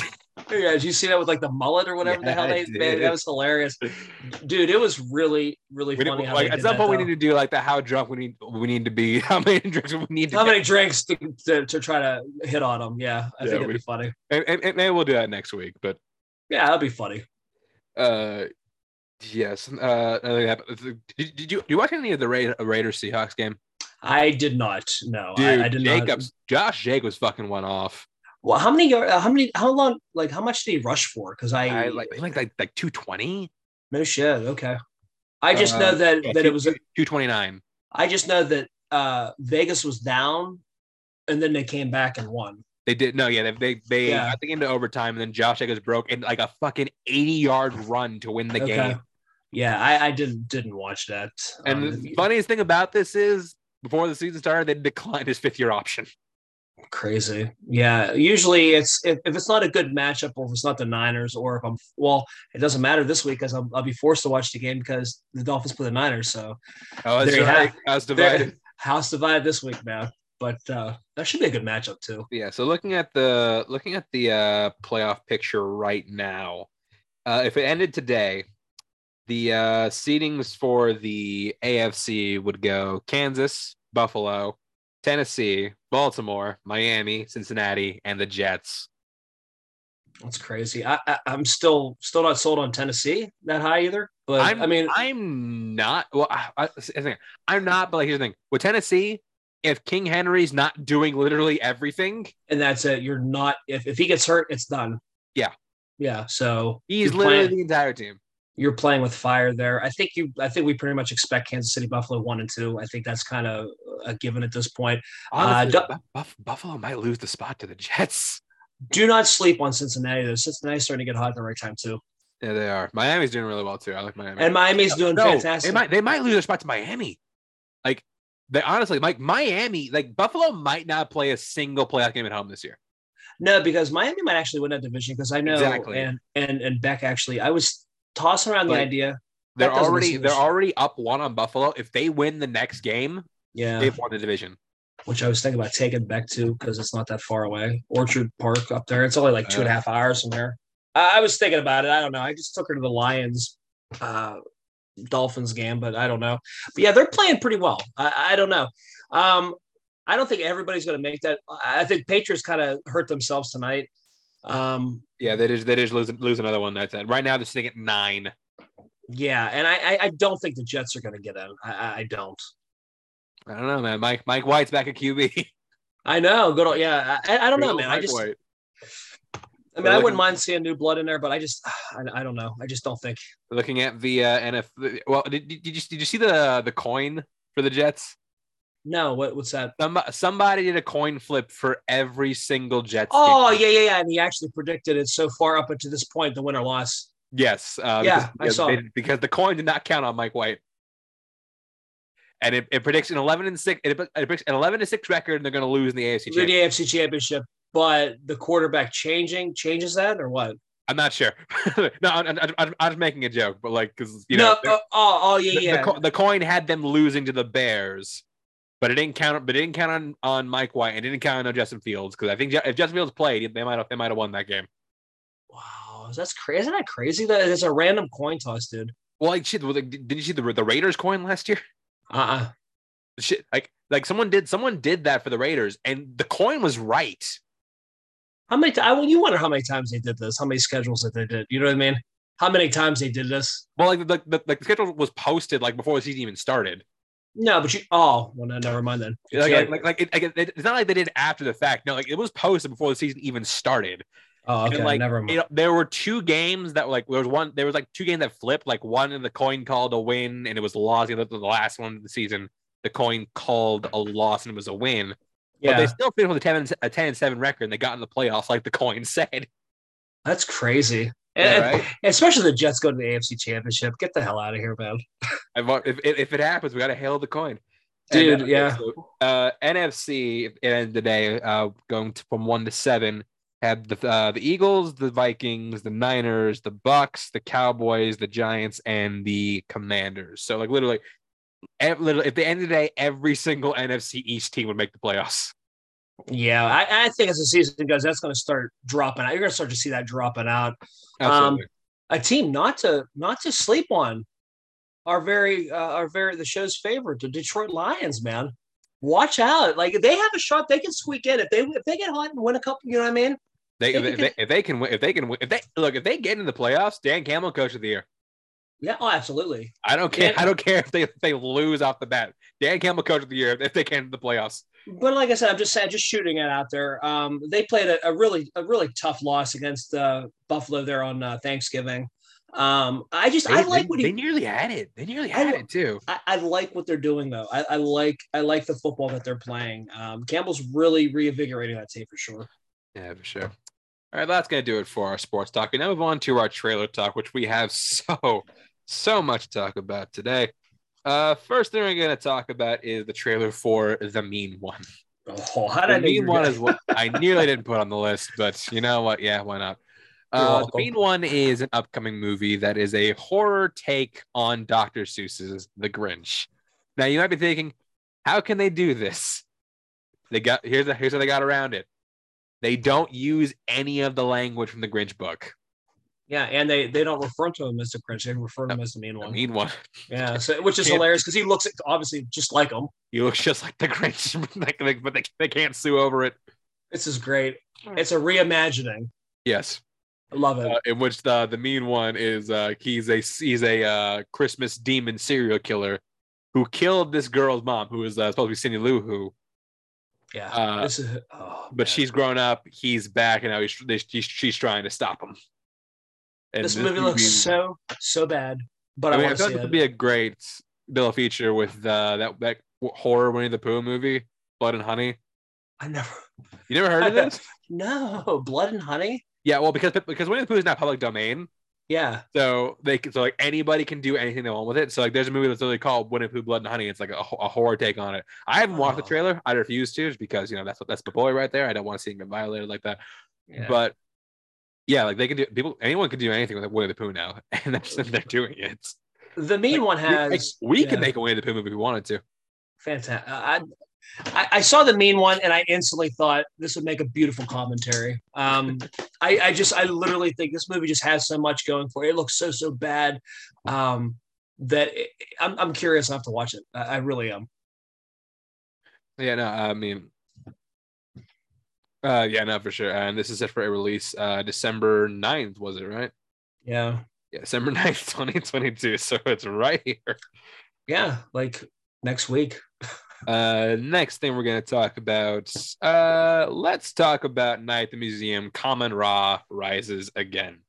did you see that with like the mullet or whatever yeah, the hell they man, that was hilarious. Dude, it was really, really we funny. like, at some point, we need to do like the how drunk we need we need to be, how many drinks we need to How get. many drinks to, to, to, try to hit on them. Yeah, I yeah, think it'd we, be funny. And, and, and, maybe we'll do that next week, but yeah, that'd be funny. Uh yes. Uh did, did you do you watch any of the Ra- Raiders Seahawks game? I did not. No, Dude, I, I did Jacobs, not. Josh Jacobs fucking went off. Well, how many? Uh, how many? How long? Like, how much did he rush for? Because I, I, like like like like two twenty. No shit. Okay. I just uh, know that yeah, that two, it was two twenty nine. I just know that uh Vegas was down, and then they came back and won. They did no, yeah. They they, they yeah. I think into overtime, and then Josh Jacobs broke in like a fucking eighty yard run to win the okay. game. Yeah, I, I didn't didn't watch that. And um, the funniest thing about this is before the season started, they declined his fifth year option. Crazy. Yeah. Usually it's if, if it's not a good matchup or if it's not the Niners or if I'm well, it doesn't matter this week because I'll, I'll, be forced to watch the game because the Dolphins play the Niners. So oh, that's right. House divided. House divided this week, man. But uh, that should be a good matchup too. Yeah. So looking at the looking at the uh, playoff picture right now, uh, if it ended today, the uh, seedings for the AFC would go Kansas, Buffalo, Tennessee, Baltimore, Miami, Cincinnati, and the Jets. That's crazy. I, I am still still not sold on Tennessee that high either. But I'm, i mean, I'm not. Well, I, I'm not. But like, here's the thing: with Tennessee, if King Henry's not doing literally everything, and that's it, you're not. If if he gets hurt, it's done. Yeah, yeah. So he's literally playing, the entire team you're playing with fire there. I think you. I think we pretty much expect Kansas City Buffalo one and two. I think that's kind of a given at this point. Honestly, uh, Buff- Buffalo might lose the spot to the Jets. Do not sleep on Cincinnati. Though Cincinnati's starting to get hot at the right time too. Yeah, they are. Miami's doing really well too. I like Miami. And Miami's doing no, fantastic. They might they might lose their spot to Miami. Like they honestly, like Miami, like Buffalo might not play a single playoff game at home this year. No, because Miami might actually win that division because I know exactly. and and and Beck actually I was tossing around the idea. They're already they're already up one on Buffalo. If they win the next game, yeah, they've won the division. Which I was thinking about taking back to because it's not that far away. Orchard Park up there. It's only like two and a half hours from there. I, I was thinking about it. I don't know. I just took her to the Lions uh, Dolphins game, but I don't know. But yeah, they're playing pretty well. I, I don't know. Um, I don't think everybody's going to make that. I think Patriots kind of hurt themselves tonight. Um, yeah, that is that is they just lose lose another one. That's it. Right now they're sitting at nine. Yeah, and I I don't think the Jets are going to get in. I, I don't. I don't know, man. Mike Mike White's back at QB. I know. Good. Old, yeah. I, I don't know, man. Mike I just. White. I mean, I wouldn't mind seeing new blood in there, but I just, I, I don't know. I just don't think. Looking at the uh, NF, well, did, did you did you see the the coin for the Jets? No, what, what's that? Somebody, somebody did a coin flip for every single Jets. Oh game. yeah, yeah, yeah, and he actually predicted it so far up until this point, the winner loss. Yes. Uh, yeah, because, I saw they, because the coin did not count on Mike White, and it, it predicts an eleven and six. It, it predicts an eleven to six record, and they're going to lose in the AFC. The AFC Championship, but the quarterback changing changes that or what? I'm not sure. no, I'm, I'm, I'm, just making a joke, but like, because you know, no, oh, oh, yeah, the, yeah. The, the, coin had them losing to the Bears, but it didn't count. But it didn't count on on Mike White and it didn't count on Justin Fields because I think if Justin Fields played, they might have they might have won that game. Wow, that's crazy. Isn't that crazy? That it's a random coin toss, dude. Well, like shit. Like, didn't you see the the Raiders coin last year? Uh. uh Shit, like like someone did someone did that for the Raiders, and the coin was right. How many? I well, you wonder how many times they did this. How many schedules that they did? You know what I mean? How many times they did this? Well, like the, the, the schedule was posted like before the season even started. No, but you. Oh, well, no, never mind then. Like, like, like, like, it, like it, it's not like they did after the fact. No, like it was posted before the season even started. Oh, okay. And, like, never mind. Know, there were two games that were like there was one there was like two games that flipped. Like one in the coin called a win and it was a loss. The, the last one of the season, the coin called a loss and it was a win. yeah, But they still finished with a ten a ten and seven record and they got in the playoffs like the coin said. that's crazy. And- right? Especially the Jets go to the AFC Championship. Get the hell out of here, man. I want- If, if, it happens, we got to hail the coin. Dude, And, uh, yeah. uh, NFC at the end of the day, uh, going to, from one to seven, had the uh, the Eagles, the Vikings, the Niners, the Bucs, the Cowboys, the Giants, and the Commanders. So like literally, literally, at the end of the day, every single NFC East team would make the playoffs. Yeah, I, I think as the season goes, that's going to start dropping out. You're going to start to see that dropping out. Absolutely. A team not to not to sleep on are very uh, are very the show's favorite, the Detroit Lions. Man, watch out! Like they have a shot, they can squeak in if they if they get hot and win a couple. You know what I mean? they, they if, can they, if they can win, if they can win, if they look, if they get in the playoffs, Dan Campbell, coach of the year. Yeah. Oh, absolutely. I don't care. Yeah. I don't care if they if they lose off the bat. Dan Campbell, coach of the year, if they get in the playoffs. But like I said, I'm just saying, just shooting it out there. Um, they played a, a really a really tough loss against uh, Buffalo there on uh, Thanksgiving. Um, I just They, I like they, what they nearly had it. They nearly had know. it too. I, I like what they're doing though. I, I like I like the football that they're playing. Um, Campbell's really reinvigorating that team for sure. Yeah, for sure. All right, that's gonna do it for our sports talk. We now move on to our trailer talk, which we have so so much to talk about today. Uh, first thing we're gonna talk about is the trailer for the Mean One. Oh, how did I The know Mean One is what I nearly didn't put on the list, but you know what? Yeah, why not? Uh, the. Mean One is an upcoming movie that is a horror take on Dr. Seuss's The Grinch. Now you might be thinking, how can they do this? They got here's the, here's how they got around it. They don't use any of the language from the Grinch book. Yeah, and they they don't refer to him as the Grinch; they refer to him as the mean The one. Mean One. Yeah, so which is hilarious because he looks obviously just like him. He looks just like the Grinch, like, like- but they, they can't sue over it. This is great. It's a reimagining. Yes. I love it. uh, in which the the mean one is uh he's a he's a uh Christmas demon serial killer who killed this girl's mom who is uh, supposed to be Cindy Lou Who, yeah, uh, this is. Oh, but man. she's grown up. He's back, and now he's they, she's, she's trying to stop him. And This movie looks so so bad, but I, mean, I feel like this it. would be a great bill feature with uh, that that horror Winnie the Pooh movie, Blood and Honey. I never. You never heard of this? No, blood and honey. yeah, well, because because Winnie the Pooh is not public domain, Yeah. So they can, so like anybody can do anything they want with it. So like there's a movie that's literally called Winnie the Pooh Blood and Honey. It's like a, a horror take on it. I haven't watched the Oh. trailer. I refuse to just because you know that's that's the boy right there. I don't want to see him get violated like that. yeah. But yeah, like they can do people anyone can do anything with a Winnie the Pooh now, and that's they're doing it. the mean Like, one has. like, we yeah. can make a Winnie the Pooh movie if we wanted to. Fantastic. I, I, I saw the mean one and I instantly thought this would make a beautiful commentary. Um, I, I just, I literally think this movie just has so much going for it. It looks so, so bad um, that it, I'm, I'm curious enough to watch it. I, I really am. Yeah, no, I mean, uh, yeah, no, for sure. And this is set for a release uh December 9th, was it right? Yeah. Yeah, December 9th, 2022. So it's right here. Yeah. Like next week. Uh, next thing we're going to talk about, uh, let's talk about Night at the Museum. Kahmunrah rises again.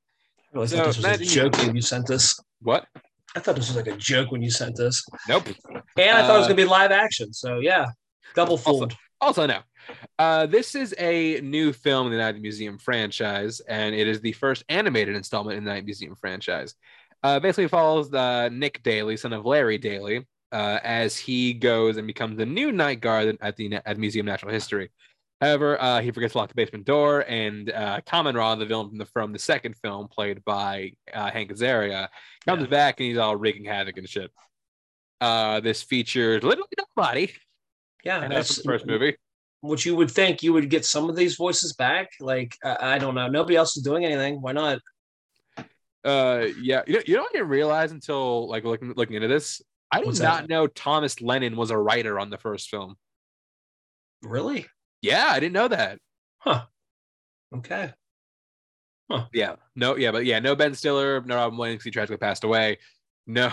I really So, thought this was a joke when you sent this. What? I thought this was like a joke when you sent this. Nope. And I thought it was Uh, going to be live action. So yeah, double fooled. Also, no. Uh, this is a new film in the Night Museum franchise, and it is the first animated installment in the Night Museum franchise. Uh, basically follows uh, Nick Daly, son of Larry Daly, uh, as he goes and becomes the new night guard at the at Museum of Natural History. However, uh, he forgets to lock the basement door, and uh, Kahmunrah, the villain from the from the second film, played by uh, Hank Azaria, comes Yeah. back and he's all wreaking havoc and shit. Uh, this features literally nobody. Yeah, And that's that's the first movie. Which you would think you would get some of these voices back. Like I, I don't know. Nobody else is doing anything. Why not? Uh, yeah. You know, you I didn't realize until like looking looking into this. I did What's not that? know Thomas Lennon was a writer on the first film. Really? Yeah, I didn't know that. Huh. Okay. Huh. Yeah, no, yeah, but yeah, no Ben Stiller, no Robin Williams. He tragically passed away. No,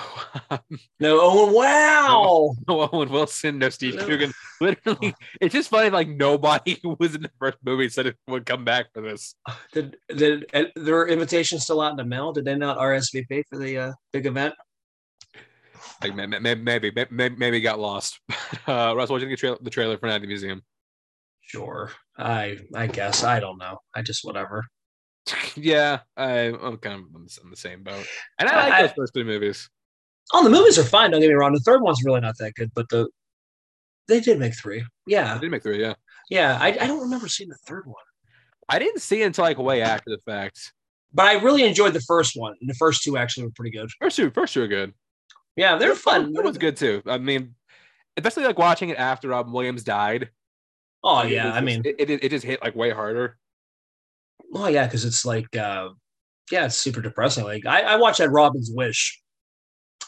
No. Oh wow. no Owen Wilson, no Steve No. Coogan. Literally, it's just funny. Like nobody was in the first movie said it would come back for this. Did did uh, there were invitations still out in the mail? Did they not RSVP for the uh, big event? Like may- may- may- maybe, maybe, maybe got lost. Uh, Russ, what do you think of the trail- the trailer for Night at the Museum? Sure. I I guess I don't know. I just whatever. yeah, I, I'm kind of on the, same boat, and I like I- those first two movies. Oh, the movies are fine. Don't get me wrong. The third one's really not that good, but the they did make three. Yeah, did make three, yeah. yeah. I, I don't remember seeing the third one, I didn't see it until like way after the fact. but I really enjoyed the first one, and the first two actually were pretty good. First two, first two are good. Yeah, they're fun. It was good too. I mean, especially like watching it after Robin Williams died. Oh It yeah, I mean, it, it, it just hit like way harder. Oh yeah, because it's like, uh, yeah, it's super depressing. Like I, I watched that Robin's Wish,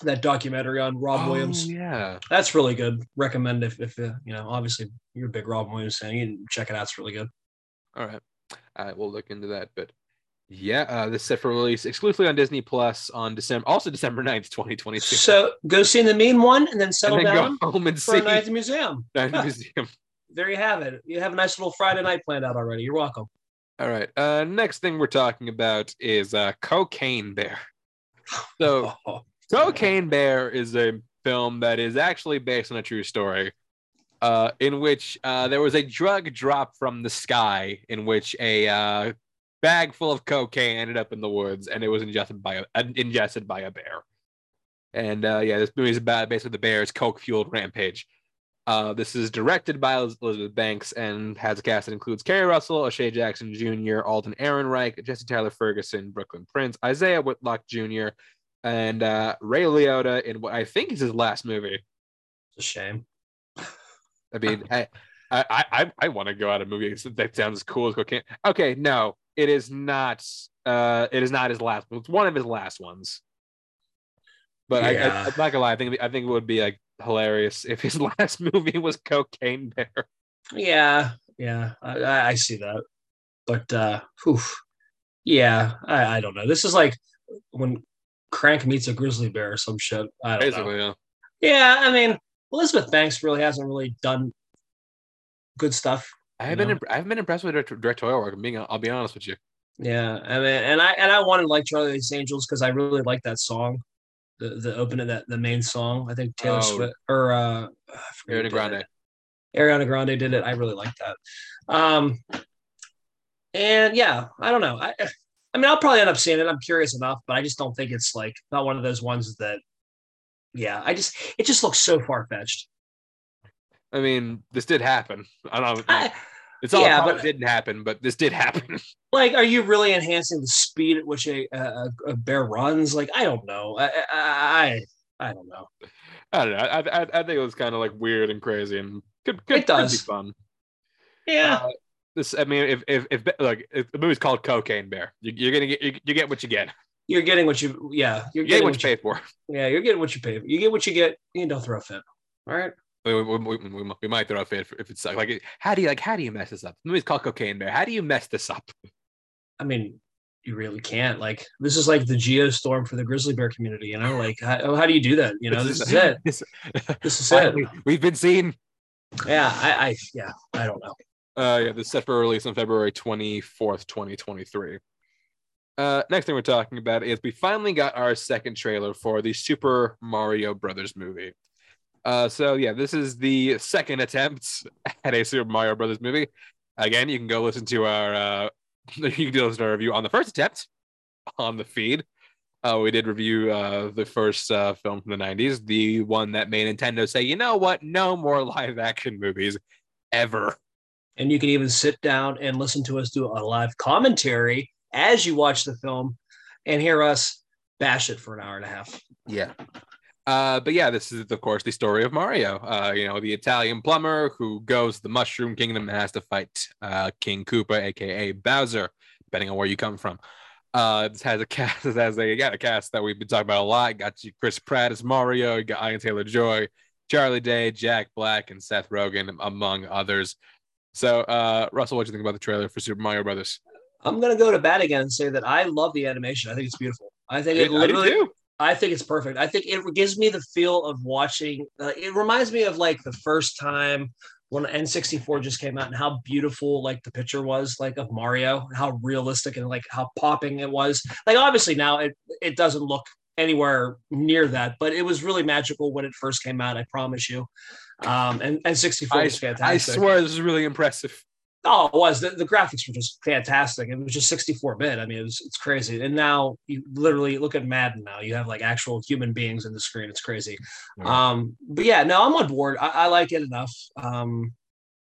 that documentary on Rob Oh, Williams. yeah. That's really good. Recommend if if uh, you know, obviously you're a big Robin Williams fan, you can check it out. It's really good. All right. I will look into that. But yeah, uh, this is set for release exclusively on Disney Plus on December, also December 9th, 2022. So go see the mean one and then settle and then down go home and for see a night at the museum. Night at the Museum. There you have it. You have a nice little Friday night planned out already. You're welcome. All right. Uh, next thing we're talking about is uh, Cocaine Bear. So, Oh, Cocaine Bear is a film that is actually based on a true story, uh, in which uh, there was a drug drop from the sky, in which a uh, bag full of cocaine ended up in the woods, and it was ingested by a uh, ingested by a bear. And uh, yeah, this movie is about basically the bear's coke fueled rampage. Uh, this is directed by Elizabeth Banks and has a cast that includes Keri Russell, O'Shea Jackson Jr., Alden Ehrenreich, Jesse Tyler Ferguson, Brooklyn Prince, Isaiah Whitlock Jr., and uh, Ray Liotta in what I think is his last movie. it's a shame. I mean, I I I, I want to go out a movie that sounds as cool as cocaine. Okay, no, it is not. Uh, it is not his last. It's one of his last ones. But I, I, I'm not gonna lie. I think I think it would be like hilarious if his last movie was Cocaine Bear. Yeah, yeah, I, I see that. But uh whew, yeah, I, I don't know. This is like when Crank meets a grizzly bear or some shit. I don't know. Basically, yeah. Yeah, I mean, Elizabeth Banks really hasn't really done good stuff. I have been imp- I've been impressed with her directorial work. I'm being I'll be honest with you. Yeah, I mean, and I and I wanted like Charlie's Angels because I really like that song, the the opening that the main song. I think Taylor Oh. Swift or uh, I forget who Ariana Grande. Ariana Grande did it. I really like that. Um, and yeah, I don't know. I I mean, I'll probably end up seeing it. I'm curious enough, but I just don't think it's like not one of those ones that. Yeah, I just it just looks so far fetched. I mean, this did happen. I don't know. I, It's all yeah, but- didn't happen, but this did happen. like, are you really enhancing the speed at which a, a, a bear runs? Like, I don't know. I I I, I don't know. I don't know. I, I, I think it was kind of like weird and crazy and could, could, It does. could be fun. Yeah. Uh, this, I mean, if if if like if the movie's called Cocaine Bear, you, you're gonna get you, you get what you get. you're getting what you yeah you're You get getting what you pay for. yeah you're getting what you pay for. you get what you get you don't throw a fit all right We, we, we, we, might throw a fit if it's like, like how do you like how do you mess this up? The movie's called Cocaine Bear. How do you mess this up? i mean you really can't like this is like the geostorm for the grizzly bear community you know like how, how do you do that you know this is it This, this is it we've been seen. yeah i i yeah i don't know Uh, yeah, this is set for release on February 24th, 2023. Uh, next thing we're talking about is we finally got our second trailer for the Super Mario Brothers movie. Uh, so yeah, this is the second attempt at a Super Mario Brothers movie. Again, you can go listen to our uh, you can go listen to our review on the first attempt on the feed. Uh, we did review uh, the first uh, film from the 90s, the one that made Nintendo say, you know what, no more live action movies ever. and you can even sit down and listen to us do a live commentary as you watch the film and hear us bash it for an hour and a half Yeah. Uh, but yeah, this is of course the story of Mario. Uh, you know, the Italian plumber who goes to the Mushroom Kingdom and has to fight uh, King Koopa, aka Bowser, depending on where you come from. Uh, this has a cast. This has a got a cast that we've been talking about a lot. Got you Chris Pratt as Mario. You got Anya Taylor-Joy, Charlie Day, Jack Black, and Seth Rogen, among others. So, uh, Russell, what do you think about the trailer for Super Mario Brothers? I'm gonna go to bat again and say that I love the animation. I think it's beautiful. I think it I do literally. I think it's perfect. I think it gives me the feel of watching. Uh, it reminds me of like the first time when N64 just came out and how beautiful like the picture was like of Mario, how realistic and like how popping it was. Like obviously now it it doesn't look anywhere near that, but it was really magical when it first came out. I promise you. Um, and N64 I, was I swear this is really impressive. Oh, it was the, the graphics were just fantastic. It was just 64 bit. I mean, it was it's crazy. And now you literally look at Madden. Now you have like actual human beings in the screen. It's crazy. Yeah. Um, but yeah, no, I'm on board. I, I like it enough. Um,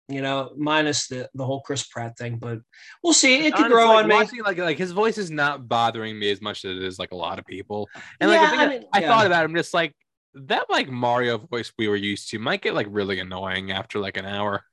you know, minus the the whole Chris Pratt thing, but we'll see. It could Honestly, grow like, on me. Like, like his voice is not bothering me as much as it is like a lot of people. And like Yeah, thing I mean, I yeah. thought about it, I'm just like that like Mario voice we were used to might get like really annoying after like an hour.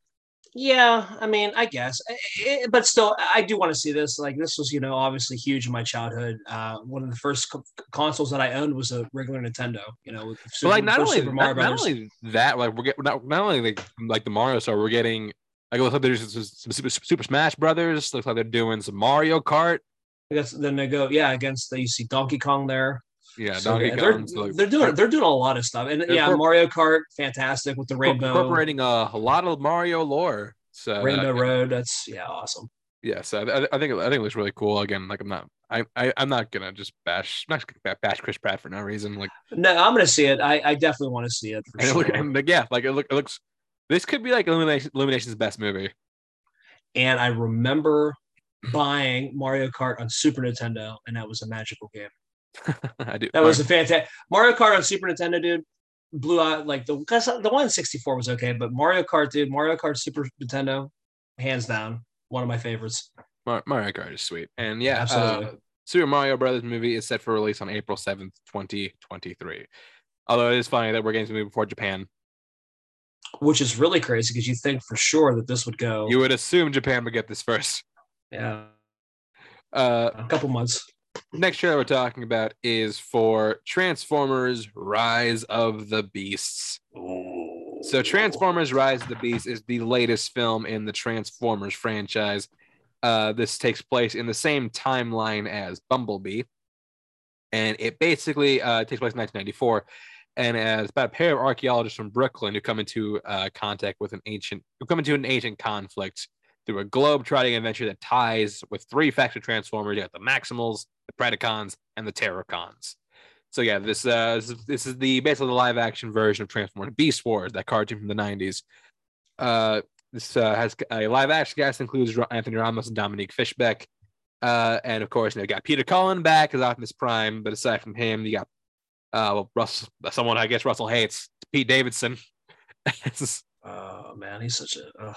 Yeah, I mean, I guess, I- I- but still, I do want to see this. Like, this was, you know, obviously huge in my childhood. Uh, one of the first co- consoles that I owned was a regular Nintendo. You know, with Super, like not only Super Mario not, not only that, like we're getting not, not only like like the Mario Star, we're getting like it looks like there's some, some Super, Super Smash Brothers. Looks like they're doing some Mario Kart. I guess then they go, yeah, against the you see Donkey Kong there. Yeah, So, Donkey yeah, they're, like, they're doing they're doing a lot of stuff, and yeah, corp- Mario Kart, fantastic with the rainbow incorporating a, a lot of Mario lore. So Rainbow uh, Road. That's yeah, awesome. yeah, so I, I think I think it looks really cool. Again, like I'm not I, I I'm not gonna just bash I'm not gonna bash Chris Pratt for no reason. Like No, I'm gonna see it. I, I definitely want to see it for and, sure. and like, yeah, like it, look, it looks. This could be like Illumination, Illumination's best movie. and I remember buying Mario Kart on Super Nintendo, and that was a magical game. I do. That was a fantastic Mario Kart on Super Nintendo, dude. Blew out like the the one in 64 was okay, but Mario Kart, dude, Mario Kart Super Nintendo, hands down, one of my favorites. Mar- Mario Kart is sweet, and yeah, Absolutely. uh, Super Mario Brothers movie is set for release on April seventh, twenty twenty three. Although it is funny that we're getting to movie before Japan. Which is really crazy because you think for sure that this would go You would assume Japan would get this first. yeah, Uh, a couple months. Next trailer we're talking about is for Transformers: Rise of the Beasts. So Transformers: Rise of the Beasts is the latest film in the Transformers franchise. Uh, this takes place in the same timeline as Bumblebee, and it basically uh, takes place in 1994. And it's about a pair of archaeologists from Brooklyn who come into uh, contact with an ancient, who come into an ancient conflict through a globe-trotting adventure that ties with three factory Transformers. You got the Maximals, the Predacons, and the Terrorcons. So yeah, this uh, this is, the basically the live-action version of Transformers Beast Wars, that cartoon from the 90s. Uh, this uh, has a live-action cast includes Anthony Ramos and Dominique Fishback. Uh, and of course, you got Peter Cullen back as Optimus Prime, but aside from him, you got uh, well, Russ, someone I guess Russell hates, Pete Davidson. Oh man, he's such a. ugh.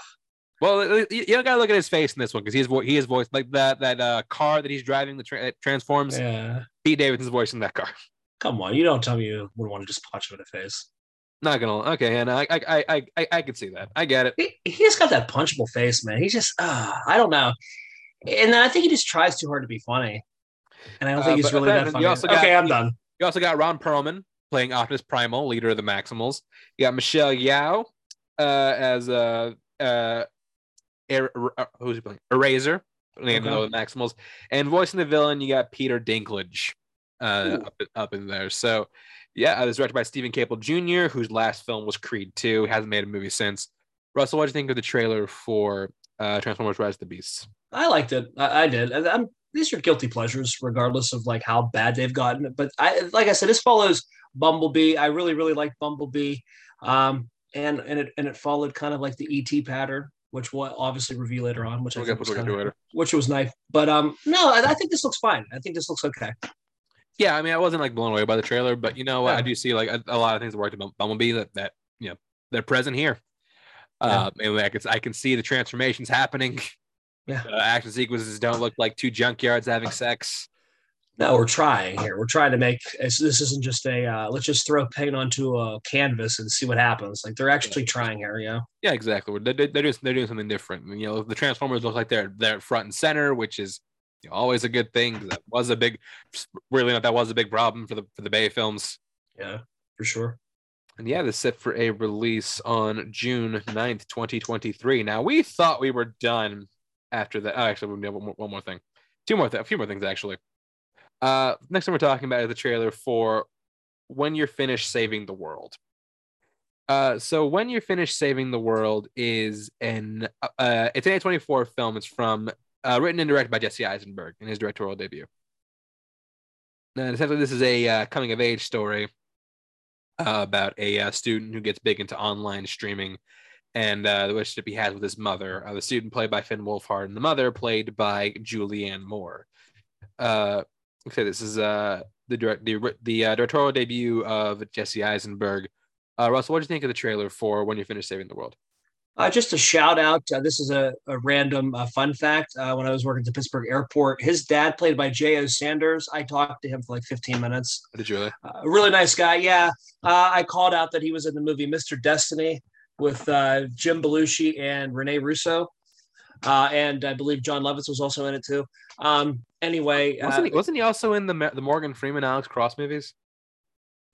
Well, you don't gotta look at his face in this one because he's vo- he is voiced like that that uh, car that he's driving the tra- that transforms. Yeah, Pete Davidson's voice in that car. come on, you don't tell me you would want to just punch him in the face. Not gonna okay, and I I I I I, I can see that. I get it. He, he's got that punchable face, man. He just, uh, I don't know. And then I think he just tries too hard to be funny. And I don't Uh, think he's but really that funny. got- okay, I'm done. You also got Ron Perlman playing Optimus Primal, leader of the Maximals. You got Michelle Yeoh uh, as uh, uh, er- er- who's he playing? Airazor, name Okay. the Maximals, and voicing the villain, you got Peter Dinklage uh, up, up in there. So, yeah, uh, it was directed by Steven Caple Jr., whose last film was Creed 2. Hasn't made a movie since. Russell, what do you think of the trailer for uh, Transformers: Rise of the Beasts? I liked it. I, I did. I'm, these are guilty pleasures, regardless of like how bad they've gotten. But I, like I said, this follows Bumblebee. I really, really like Bumblebee. Um, and and it and it followed kind of like the ET pattern, which will obviously reveal later on, which I We'll think was we'll kinda- later. which was nice. But um, no, I, I think this looks fine. I think this looks okay. Yeah, I mean, I wasn't like blown away by the trailer, but you know what? I do see like a, a lot of things that worked about Bumblebee that that you know they're present here. Uh, and I can I can see the transformations happening. Yeah. Uh, action sequences don't look like two junkyards having sex. No, we're trying here. We're trying to make this isn't just a uh, let's just throw paint onto a canvas and see what happens. Like they're actually trying here, you know. Yeah, exactly. They're, they're, doing, they're doing something different. You know, the Transformers look like they're they're front and center, which is you know, always a good thing. That was a big, really not that was a big problem for the for the Bay films. Yeah, for sure. And yeah, this set for a release on June 9th, 2023. Now we thought we were done after that. Oh, actually, we have one more, one more thing. Two more, th- a few more things actually. Uh, next thing we're talking about is the trailer for When You're Finished Saving the World. Uh, so When You're Finished Saving the World is an uh, it's an A24 film. It's from uh, written and directed by Jesse Eisenberg in his directorial debut. And essentially, this is a uh, coming of age story uh, about a uh, student who gets big into online streaming and uh, the relationship he has with his mother. Uh, the student played by Finn Wolfhard, and the mother played by Julianne Moore. Uh, okay, this is uh, the direct the the uh, directorial debut of Jesse Eisenberg. Uh, Russell, what do you think of the trailer for When You Finish Saving the World? Uh, just a shout out. Uh, this is a, a random uh, fun fact. Uh, when I was working at the Pittsburgh airport, his dad, played by J.O. Sanders, I talked to him for like 15 minutes. Did you really? Uh, really nice guy. Yeah. Uh, I called out that he was in the movie Mr. Destiny with Jim Belushi and Rene Russo. and I believe Jon Lovitz was also in it too. Um, anyway, wasn't he, wasn't he also in the the Morgan Freeman Alex Cross movies?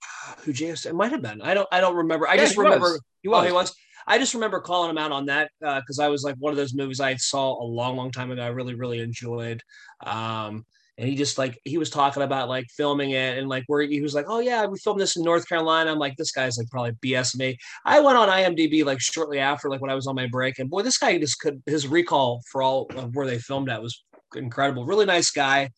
Who J.O. It might have been. I don't. I don't remember. I yeah, just he remember. Was. He was. Oh, he was. I just remember calling him out on that because uh, I was like one of those movies I saw a long, long time ago. I really, really enjoyed. Um, and he just like he was talking about like filming it and like where he was like, oh yeah, we filmed this in North Carolina. I'm like, this guy's like probably BS me. I went on IMDb like shortly after, like when I was on my break, and boy, this guy just could his recall for all of where they filmed at was incredible. Really nice guy.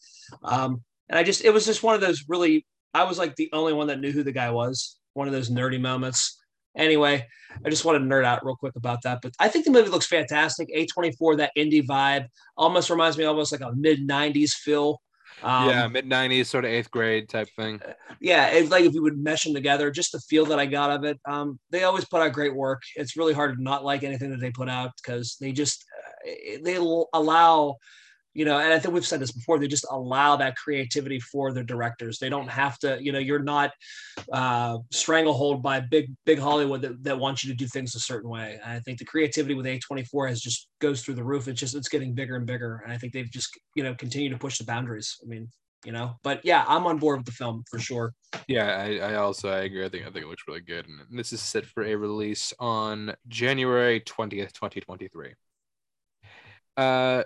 Um, and I just it was just one of those really I was like the only one that knew who the guy was. One of those nerdy moments. Anyway, I just wanted to nerd out real quick about that. But I think the movie looks fantastic. A24, that indie vibe almost reminds me almost like a mid 90s feel. Um, yeah, mid 90s, sort of eighth grade type thing. Yeah, it's like if you would mesh them together, just the feel that I got of it. Um, they always put out great work. It's really hard to not like anything that they put out because they just uh, they allow you know, and I think we've said this before, they just allow that creativity for the directors. They don't have to, you know, you're not uh, stranglehold by big, big Hollywood that, that wants you to do things a certain way. And I think the creativity with A24 has just goes through the roof. It's just, it's getting bigger and bigger. And I think they've just, you know, continue to push the boundaries. I mean, you know, but yeah, I'm on board with the film for sure. Yeah, I, I also, I agree. I think, I think it looks really good. And this is set for a release on January 20th, 2023. Uh,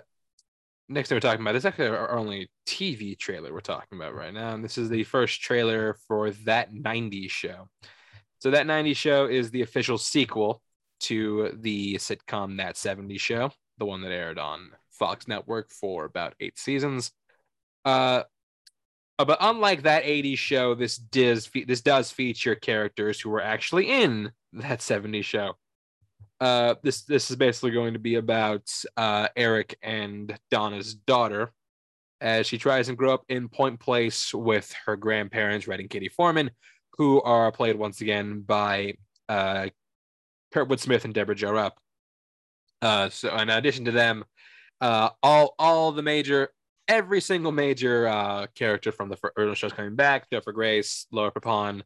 next thing we're talking about this is actually our only TV trailer we're talking about right now. And this is the first trailer for That 90s Show. So, That 90s Show is the official sequel to the sitcom That 70s Show, the one that aired on Fox Network for about eight seasons. Uh, but unlike that 80s show, this does this does feature characters who were actually in that 70s show uh, this this is basically going to be about uh, Eric and Donna's daughter as she tries and grow up in Point Place with her grandparents, Red and Kitty Foreman, who are played once again by uh, Kurtwood Smith and Debra Jo Rupp. Uh, so, in addition to them, uh, all all the major, every single major uh, character from the original show is coming back. Topher Grace, Laura Prepon,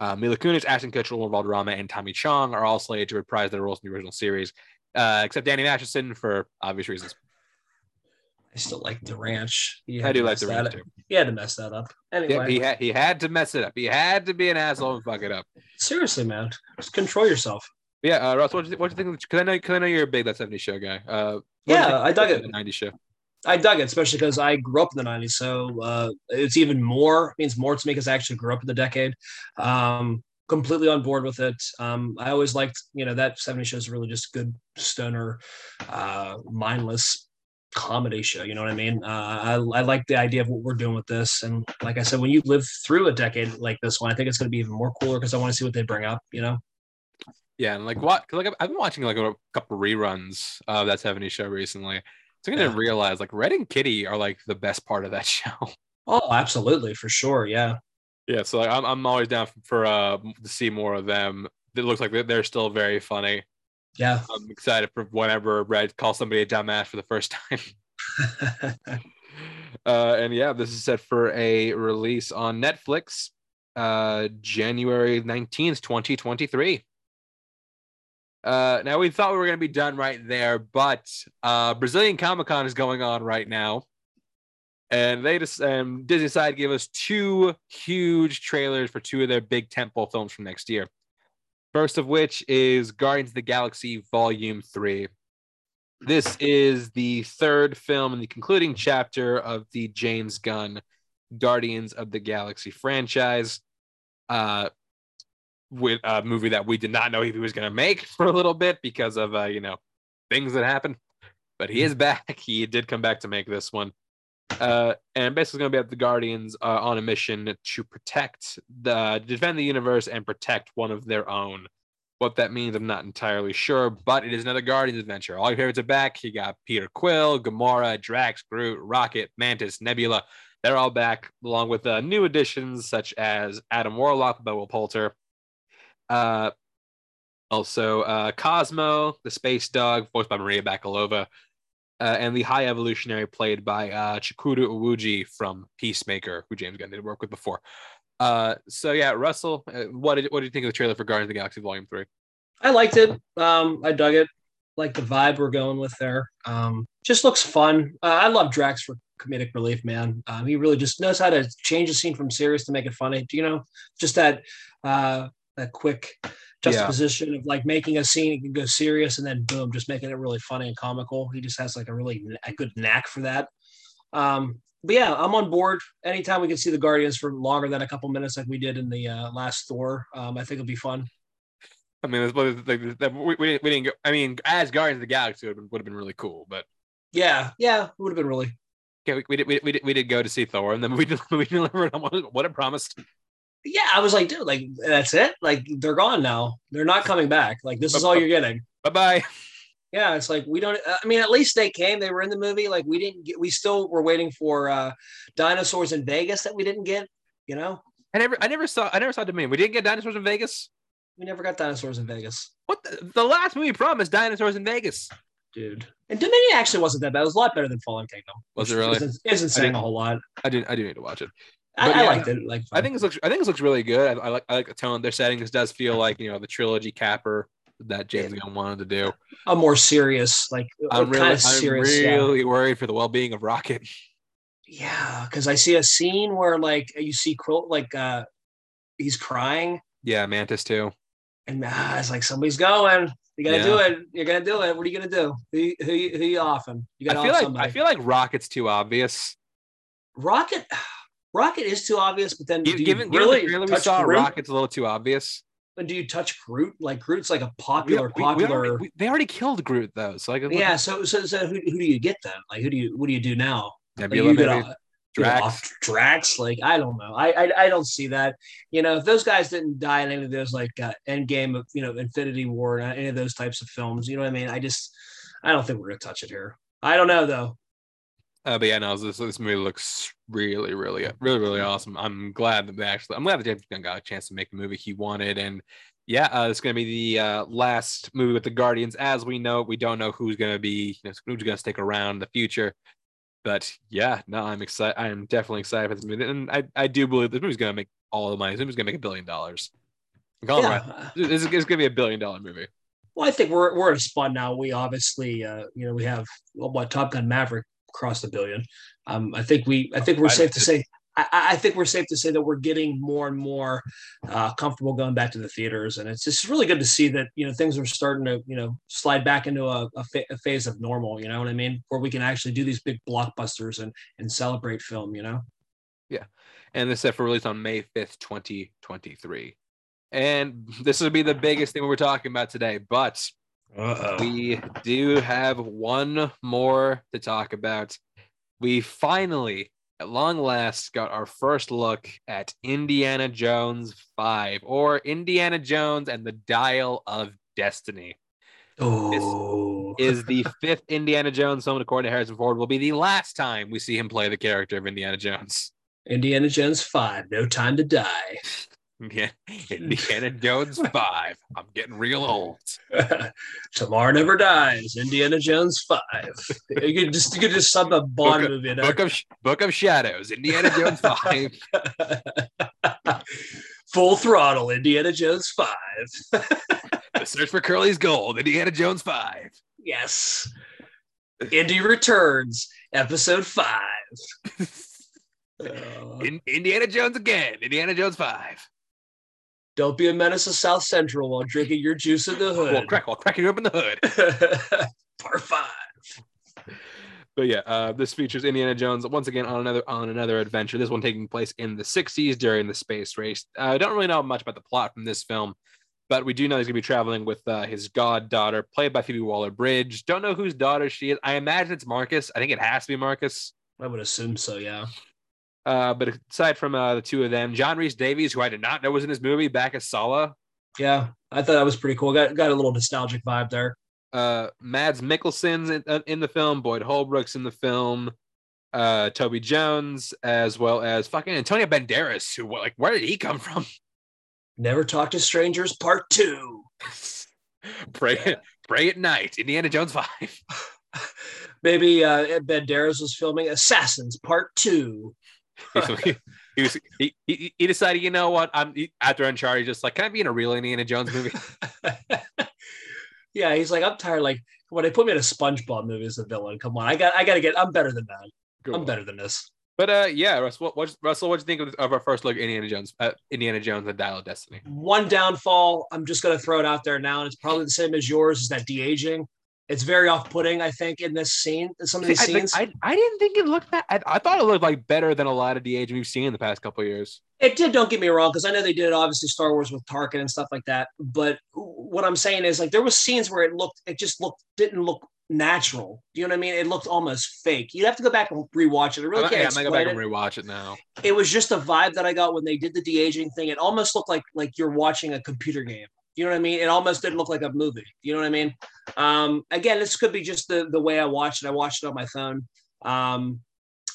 uh, Mila Kunis, Ashton Kutcher, Lord Valderrama, and Tommy Chong are all slated to reprise their roles in the original series, uh, except Danny Masterson for obvious reasons. I still like the ranch. I do like the ranch too. He had to mess that up. Anyway, yeah, he had he had to mess it up. He had to be an asshole and fuck it up. Seriously, man, just control yourself. Yeah, uh, Ross, what do you, what do you think? Because I know, because I know you're a big that '70s show guy. Uh, yeah, I dug it. The '90s show. I dug it, especially because I grew up in the 90s. So uh, it's even more, means more to me because I actually grew up in the decade. Um, completely on board with it. Um, I always liked, you know, that '70s show is really just good stoner, uh, mindless comedy show. You know what I mean? Uh, I, I like the idea of what we're doing with this. And like I said, when you live through a decade like this one, I think it's going to be even more cooler because I want to see what they bring up, you know? Yeah. And like what, like I've been watching like a couple reruns of that '70s show recently. So I didn't yeah. realize like Red and Kitty are like the best part of that show. Oh, absolutely, for sure. Yeah. Yeah, so like, I'm I'm always down for uh to see more of them. It looks like they're still very funny. Yeah, I'm excited for whenever Red calls somebody a dumbass for the first time. Uh, and yeah, this is set for a release on Netflix uh, January 19th, 2023. Uh, now we thought we were going to be done right there, but uh, Brazilian Comic Con is going on right now, and they just um, Disney side gave us two huge trailers for two of their big tentpole films from next year. First of which is Guardians of the Galaxy Volume Three. This is the third film in the concluding chapter of the James Gunn Guardians of the Galaxy franchise. Uh, with a movie that we did not know he was going to make for a little bit because of uh, you know things that happened. But he is back. He did come back to make this one, uh, and basically going to be at the Guardians uh, on a mission to protect the defend the universe and protect one of their own. What that means, I'm not entirely sure, but it is another Guardians adventure. All your favorites are back. You got Peter Quill, Gamora, Drax, Groot, Rocket, Mantis, Nebula. They're all back, along with uh, new additions such as Adam Warlock, by Will Poulter, uh, also, uh, Cosmo, the space dog, voiced by Maria Bakalova, uh, and the High Evolutionary, played by uh, Chukwudi Iwuji from Peacemaker, who James Gunn did work with before. Uh, so yeah, Russell, uh, what did what did you think of the trailer for Guardians of the Galaxy Volume Three? I liked it. Um, I dug it. Like the vibe we're going with there. Um, just looks fun. Uh, I love Drax for comedic relief, man. Um, he really just knows how to change a scene from serious to make it funny. Do you know? Just that uh, that quick juxtaposition yeah. of like making a scene it can go serious and then boom, just making it really funny and comical. He just has like a really a good knack for that. Um, but yeah, I'm on board. Anytime we can see the Guardians for longer than a couple minutes, like we did in the uh, last Thor, um, I think it'll be fun. I mean, like, we, we, didn't go. I mean, as Guardians of the Galaxy would have, been, would have been really cool, but yeah, yeah, it would have been really. Yeah, we, we, did, we, we, did, we did go to see Thor, and then we delivered on what it promised yeah, I was like, dude, like that's it. Like they're gone now. They're not coming back. Like this is all you're getting. Bye bye. Yeah, it's like we don't. I mean, at least they came. They were in the movie. Like we didn't get. We still were waiting for uh dinosaurs in Vegas that we didn't get. You know. I never. I never saw. I never saw Dominion. We didn't get dinosaurs in Vegas. We never got dinosaurs in Vegas. What the, the last movie promised dinosaurs in Vegas, dude. And Dominion actually wasn't that bad. It was a lot better than Fallen Kingdom. Was it really? Isn't, isn't saying a whole lot. I didn't. I do need to watch it. I, yeah, I, liked it. Like I think it looks. I think it looks really good. I, I, like. I like the tone they're setting. This does feel like you know the trilogy capper that James Gunn wanted to do. A more serious, like I'm really, kind of serious, I'm really yeah. worried for the well-being of Rocket. Yeah, because I see a scene where like you see Quill, like uh he's crying. Yeah, Mantis too. And uh, it's like somebody's going. You gotta yeah. do it. You're gonna do it. What are you gonna do? Who who, who you offing? You gotta I feel like somebody. I feel like Rocket's too obvious. Rocket. Rocket is too obvious, but then given, given really the trailer we saw, Groot? Rocket's a little too obvious. But do you touch Groot? Like Groot's like a popular, we, we, popular. We already, they already killed Groot though, so like yeah. So so so who, who do you get then? Like who do you what do you do now? Nebula, like, you get Drax. Off Drax, like I don't know. I, I, I don't see that. You know, if those guys didn't die in any of those like uh, Endgame of you know Infinity War, and any of those types of films, you know what I mean? I just I don't think we're gonna touch it here. I don't know though. Uh, but yeah, no, this, this movie looks really, really, really, really awesome. I'm glad that they actually, I'm glad that James Gunn got a chance to make the movie he wanted. And yeah, uh, it's going to be the uh, last movie with the Guardians. As we know, we don't know who's going to be, you know, who's going to stick around in the future. But yeah, no, I'm excited. I'm definitely excited for this movie. And I, I do believe this movie's going to make all the money. This movie's going to make a billion dollars. Yeah. Right. This is, going to be a billion dollar movie. Well, I think we're we're in a spot now. We obviously, uh, you know, we have well, what Top Gun Maverick crossed a billion. Um, I think we I think we're safe to say I, I, think we're safe to say that we're getting more and more uh, comfortable going back to the theaters, and it's just really good to see that you know things are starting to you know slide back into a, a, fa- a phase of normal. You know what I mean? Where we can actually do these big blockbusters and and celebrate film. You know? Yeah, and this set for release on May fifth, twenty twenty three, and this would be the biggest thing we're talking about today, but. Uh-oh. We do have one more to talk about we finally, at long last, got our first look at Indiana Jones 5 or Indiana Jones and the Dial of Destiny. Oh. This is the fifth Indiana Jones film, according to Harrison Ford, will be the last time we see him play the character of Indiana Jones. Indiana Jones 5, No Time to Die. Yeah, Indiana Jones five. I'm getting real old. Tomorrow Never Dies, Indiana Jones Five. You could just you could just sub a Bond Book of- movie in Book of Book of Shadows, Indiana Jones five. Full throttle, Indiana Jones Five. the Search for Curly's Gold, Indiana Jones five. Yes. Indy Returns, Episode Five. Uh, In, Indiana Jones again, Indiana Jones five. Don't be a menace to South Central while drinking your juice in the hood. Well, crack while cracking open the hood. Part five. But yeah, uh, this features Indiana Jones once again on another on another adventure. This one taking place in the '60s during the space race. I uh, don't really know much about the plot from this film, but we do know he's gonna be traveling with uh, his goddaughter, played by Phoebe Waller-Bridge. Don't know whose daughter she is. I imagine it's Marcus. I think it has to be Marcus. I would assume so, yeah. Uh, but aside from uh, the two of them, John Rhys-Davies, who I did not know was in this movie, back as Sallah. Yeah, I thought that was pretty cool. Got got a little nostalgic vibe there. uh Mads Mikkelsen's in, uh, in the film, Boyd Holbrook's in the film, uh Toby Jones, as well as fucking Antonio Banderas, who like where did he come from? Never Talk to Strangers Part Two. pray Yeah. pray at night, Indiana Jones five. Maybe uh, Banderas was filming Assassins Part Two. He, he was he, he, he decided, you know what? I'm after Uncharted, just like, can I be in a real Indiana Jones movie? yeah, he's like, I'm tired. Like when they put me in a SpongeBob movie as a villain, come on, I got I got to get. I'm better than that. I'm better than this. But uh, yeah, Russell, what, what Russell, what do you think of, of our first look at Indiana Jones? Uh, Indiana Jones and Dial of Destiny. One downfall. I'm just gonna throw it out there now, and it's probably the same as yours. Is that de aging? It's very off-putting, I think, in this scene. Some of these I, scenes. I, I didn't think it looked that. I, I thought it looked like better than a lot of the age we've seen in the past couple of years. It did. Don't get me wrong, because I know they did obviously Star Wars with Tarkin and stuff like that. But what I'm saying is, like, there was scenes where it looked, it just looked, didn't look natural. Do you know what I mean? It looked almost fake. You'd have to go back and rewatch it. I really can't yeah, I'm gonna go explain back it. and rewatch it now. It was just a vibe that I got when they did the de aging thing. It almost looked like like you're watching a computer game. You know what I mean? It almost didn't look like a movie. You know what I mean? Um, again, this could be just the the way I watched it. I watched it on my phone. Um,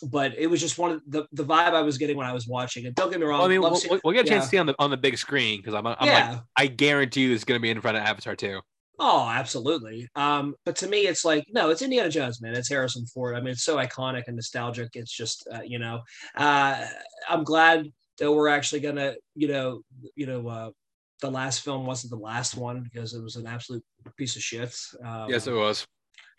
but it was just one of the, the vibe I was getting when I was watching it. Don't get me wrong. Well, I mean, we'll, we'll- we'll get a chance yeah. to see on the on the big screen because I'm, I'm yeah. like, I guarantee you this is gonna be in front of Avatar too. Oh, absolutely. Um, but to me, it's like no, it's Indiana Jones, man. It's Harrison Ford. I mean, it's so iconic and nostalgic. It's just uh, you know, uh, I'm glad that we're actually gonna, you know, you know, uh, the last film wasn't the last one because it was an absolute piece of shit. Um, yes, it was.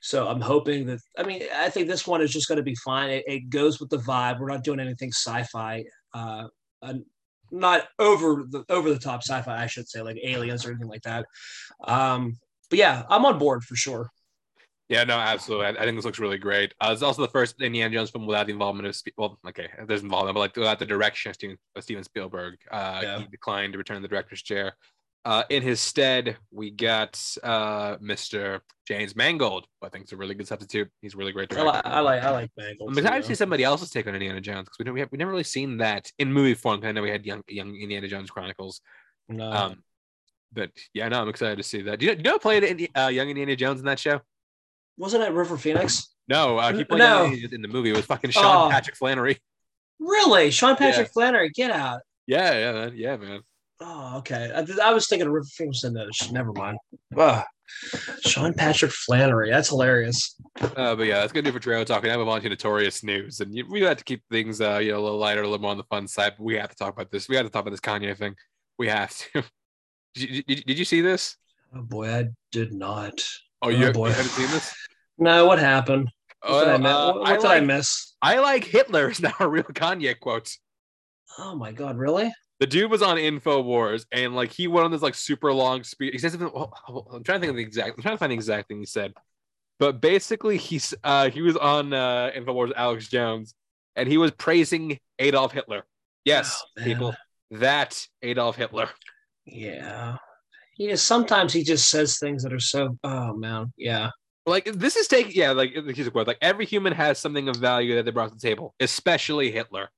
so I'm hoping that. I mean, I think this one is just going to be fine. It, it goes with the vibe. We're not doing anything sci-fi. Uh, uh, not over the over the top sci-fi, I should say, like aliens or anything like that. Um, but yeah, I'm on board for sure. Yeah, no, absolutely. I, I think this looks really great. Uh, it's also the first Indiana Jones film without the involvement of Spe- well, okay, there's involvement, but like without the direction of Steven, of Steven Spielberg. Uh, Yeah. He declined to return to the director's chair. Uh, in his stead, we got uh, Mr. James Mangold, who I think is a really good substitute. He's a really great I, director. I like I like Mangold. I'm excited to see somebody else's take on Indiana Jones because we don't we have we never really seen that in movie form. 'cause I know we had young young Indiana Jones Chronicles. No. Um, but yeah, no, I'm excited to see that. Do you know, do you know who played uh, young Indiana Jones in that show? Wasn't it River Phoenix? No, uh, he played no. young Indiana Jones in the movie. It was fucking Sean Oh. Patrick Flanery. Really, Sean Patrick Yeah. Flanery? Get out. Yeah, yeah, man. yeah, man. Oh, okay. I, I was thinking of River Phoenix and those. Never mind. Ugh. Sean Patrick Flanery. That's hilarious. Uh, but yeah, that's gonna do for trailer talk. We now move on to notorious news, and you, we have to keep things uh, you know, a little lighter, a little more on the fun side. But we have to talk about this. We have to talk about this Kanye thing. We have to. did, you, did, you- did you see this? Oh boy, I did not. Oh, you, Oh, boy. you haven't seen this? No, what happened? What did, I, miss? uh, what, what I did I like, miss? I like Hitler is now a real Kanye quote. Oh my god, really? The dude was on Infowars and like he went on this like super long speech. He said something. oh, oh, I'm trying to think of the exact. I'm trying to find the exact thing he said. But basically, he's uh he was on uh Infowars Alex Jones, and he was praising Adolf Hitler. Yes, Oh, people, that Adolf Hitler. Yeah. He just sometimes he just says things that are so oh man. Yeah. Like this is taking yeah, like here's a quote. Like every human has something of value that they brought to the table, especially Hitler.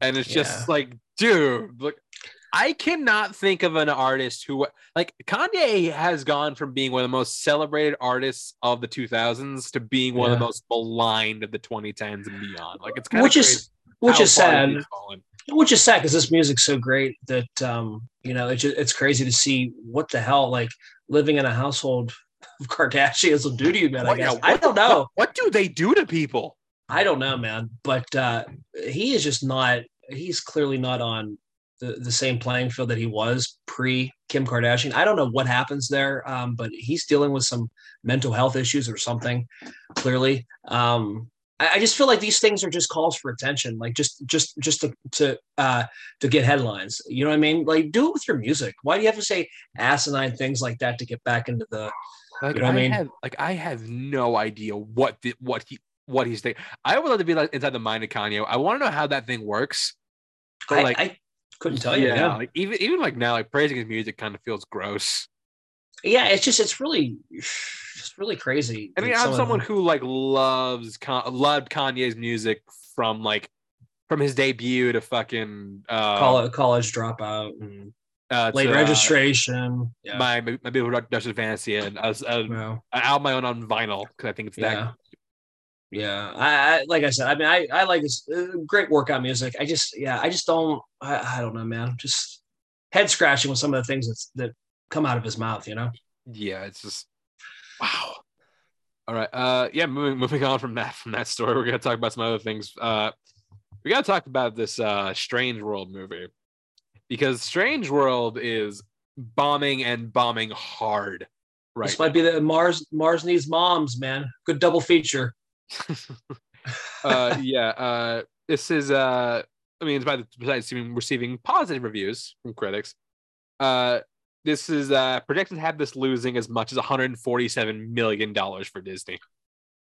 And it's just Yeah. like, dude, look, I cannot think of an artist who like Kanye has gone from being one of the most celebrated artists of the 2000s to being one of the most maligned of the 2010s and beyond. Like it's kind Which of is which is sad. Which is sad because this music's so great that um, you know it's it's crazy to see what the hell like living in a household of Kardashians will do to you, man. I guess yeah, I don't know. What, what do they do to people? I don't know, man. But uh, he is just not. He's clearly not on the, the same playing field that he was pre Kim Kardashian. I don't know what happens there, um, but he's dealing with some mental health issues or something. Clearly, um, I, I just feel like these things are just calls for attention, like just just just to to uh, to get headlines. You know what I mean? Like do it with your music. Why do you have to say asinine things like that to get back into the? Like You know what I I mean? have like I have no idea what the, what he what he's thinking. I would love to be like inside the mind of Kanye. I want to know how that thing works. But I, like I couldn't tell you. yeah, yeah. like even even like now, like praising his music kind of feels gross. yeah it's just it's really just really crazy. I mean, I'm someone who like loves loved Kanye's music from like from his debut to fucking uh, college, college dropout and uh, late to, uh, registration. Yeah. my my beautiful Twisted fantasy and I was uh, well, I out my own on vinyl because I think it's that. yeah. Yeah. I, I like i said i mean i i like this uh, great workout music. I just yeah i just don't I, I don't know man. Just head scratching with some of the things that's that come out of his mouth you know? Yeah, it's just wow. All right. Uh yeah, moving moving on from that from that story, we're gonna talk about some other things. Uh we gotta talk about this uh Strange World movie. Because Strange World is bombing and bombing hard right this might be the mars mars needs moms man good double feature uh yeah uh this is uh i mean by the besides receiving, receiving positive reviews from critics uh this is uh projected to have this losing as much as 147 million dollars for disney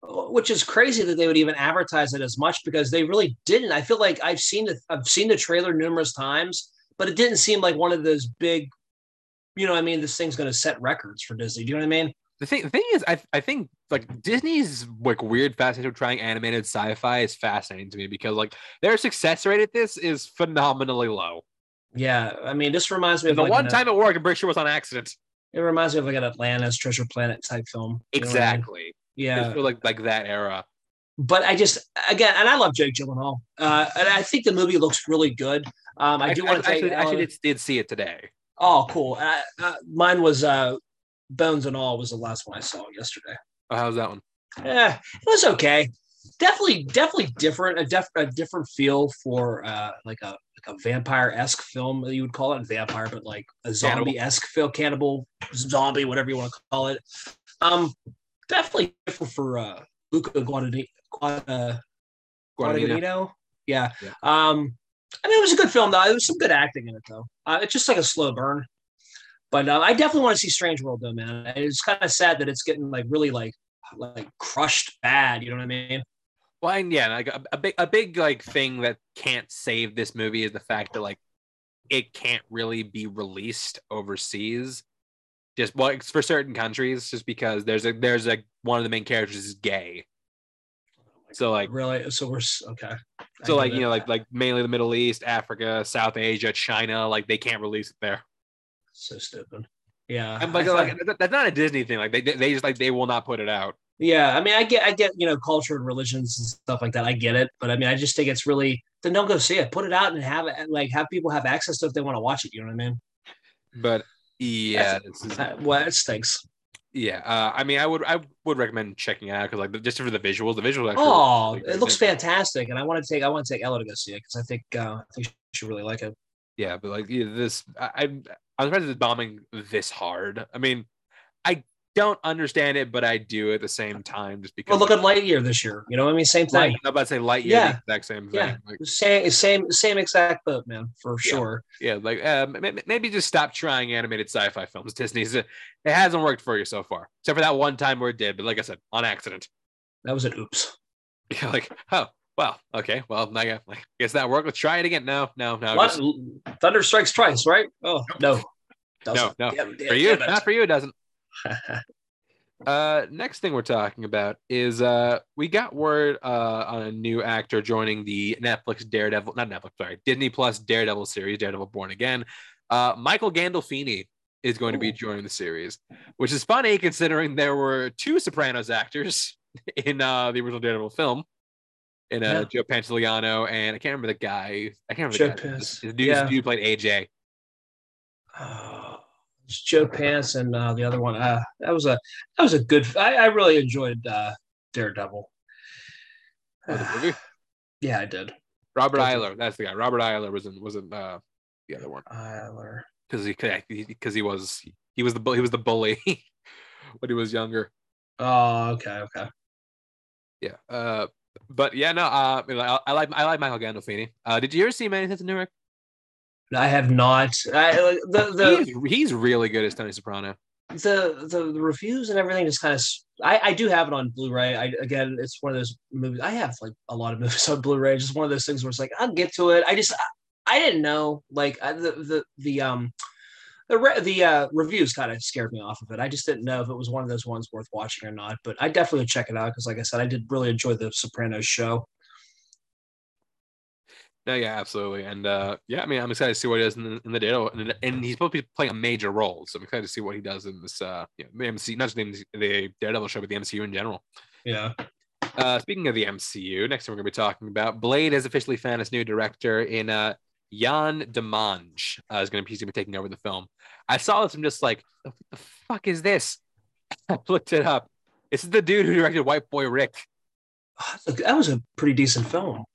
which is crazy that they would even advertise it as much because they really didn't. I feel like I've seen the I've seen the trailer numerous times, but it didn't seem like one of those big, you know, what I mean, this thing's going to set records for Disney. Do you know what I mean? the thing the thing is i i think like disney's like weird fascination with trying animated sci-fi is fascinating to me because like their success rate at this is phenomenally low Yeah, I mean, this reminds me of the like one an- time it worked i'm pretty sure was on accident it reminds me of like an Atlantis Treasure Planet type film. Know I mean? exactly Yeah, like like that era but I just again, and I love Jake Gyllenhaal, uh, and I think the movie looks really good. Um, I do want to take. actually, actually uh, did, did see it today oh, cool. Uh, uh, mine was uh, Bones and All was the last one I saw yesterday. oh, how's that one Yeah, it was okay. Definitely, definitely different. A, def, a different feel for uh, like a a vampire esque film. You would call it vampire, but like a zombie esque film, cannibal zombie, whatever you want to call it. Um, definitely different for uh, Luca Guadagnino. Guada, Guadagnino. Guadagnino. Yeah. Yeah. Um, I mean, it was a good film though. There was some good acting in it though. Uh, it's just like a slow burn. But uh, I definitely want to see Strange World though, man. It's kind of sad that it's getting like really like like crushed bad. You know what I mean? Well, and yeah, like a, a big a big like thing that can't save this movie is the fact that like it can't really be released overseas. Just well, it's for certain countries, just because there's a there's a one of the main characters is gay. So like really, so we're okay. I so like it. you know like like mainly the Middle East, Africa, South Asia, China, like they can't release it there. so stupid. Yeah, And like, I like that's not a Disney thing. Like they they just like they will not put it out. Yeah. I mean, I get, I get, you know, culture and religions and stuff like that. I get it, but I mean, I just think it's really then don't go see it. Put it out and have it, like have people have access to it if they want to watch it. You know what I mean? But yeah, this is well, it stinks. Yeah, uh, I mean, I would I would recommend checking it out because like just for the visuals, the visuals. Actually Oh, really it looks fantastic, and I want to take I want to take Ella to go see it because I think uh, I think she should really like it. Yeah, but like yeah, this, I I'm I'm surprised it's bombing this hard. I mean, I don't understand it, but I do at the same time, just because. Well, look at Lightyear this year. You know what I mean? Same Light, thing. I'm about to say Lightyear, Yeah. the exact same thing. Yeah. Like, Same same same exact boat, man, for Yeah. sure. yeah, like uh, maybe just stop trying animated sci-fi films. Disney's it hasn't worked for you so far, except for that one time where it did. But like I said, on accident. That was an oops. You're like, oh, well, okay, well, I guess, that worked. Let's try it again. No, no, no, just- Thunder strikes twice, right? Oh no, Doesn't. no. Damn- damn- for you, not for you. It doesn't. Uh, next thing we're talking about is uh, we got word uh on a new actor joining the Netflix Daredevil, not Netflix, sorry, Disney Plus Daredevil series, Daredevil Born Again. Uh, Michael Gandolfini is going to be joining the series, which is funny considering there were two Sopranos actors in uh the original Daredevil film. in uh, Yeah. Joe Pantoliano, and I can't remember the guy. I can't remember Joe the guy. The dude, Yeah. dude played AJ. It's Joe Pants and uh, the other one. Uh, that was a that was a good. I, I really enjoyed uh, Daredevil. Movie? yeah, I did. Robert. Iler. That's the guy. Robert Iler was in wasn't uh, the other one Iler. because he because he was he was the he was the bully when he was younger. Oh, okay, okay. Yeah. Uh, but yeah, no. Uh, I, I like I like Michael Gandolfini. Uh, did you ever see Manny to Newark? I have not. I, the the he's, he's really good as Tony Soprano. the the, the reviews and everything just kind of I, I do have it on Blu-ray. I again it's one of those movies I have like a lot of movies on Blu-ray. Just one of those things where it's like I'll get to it. I just I, I didn't know like I, the the the um the re- the uh, reviews kind of scared me off of it. I just didn't know if it was one of those ones worth watching or not. But I definitely check it out because like I said, I did really enjoy the Sopranos show. No, yeah, absolutely, and uh, yeah, I mean, I'm excited to see what he does in the, in the data, and, and he's supposed to be playing a major role, so I'm excited to see what he does in this, uh, you know, the MC, not just the, MC the Daredevil show, but the MCU in general. Yeah. Uh, speaking of the MCU, next thing we're going to be talking about, Blade has officially found his new director in uh, Yann Demange. Uh, is going to he's going to be taking over the film. I saw this, I'm just like, what the fuck is this? I looked it up. This is the dude who directed White Boy Rick. That was a pretty decent film.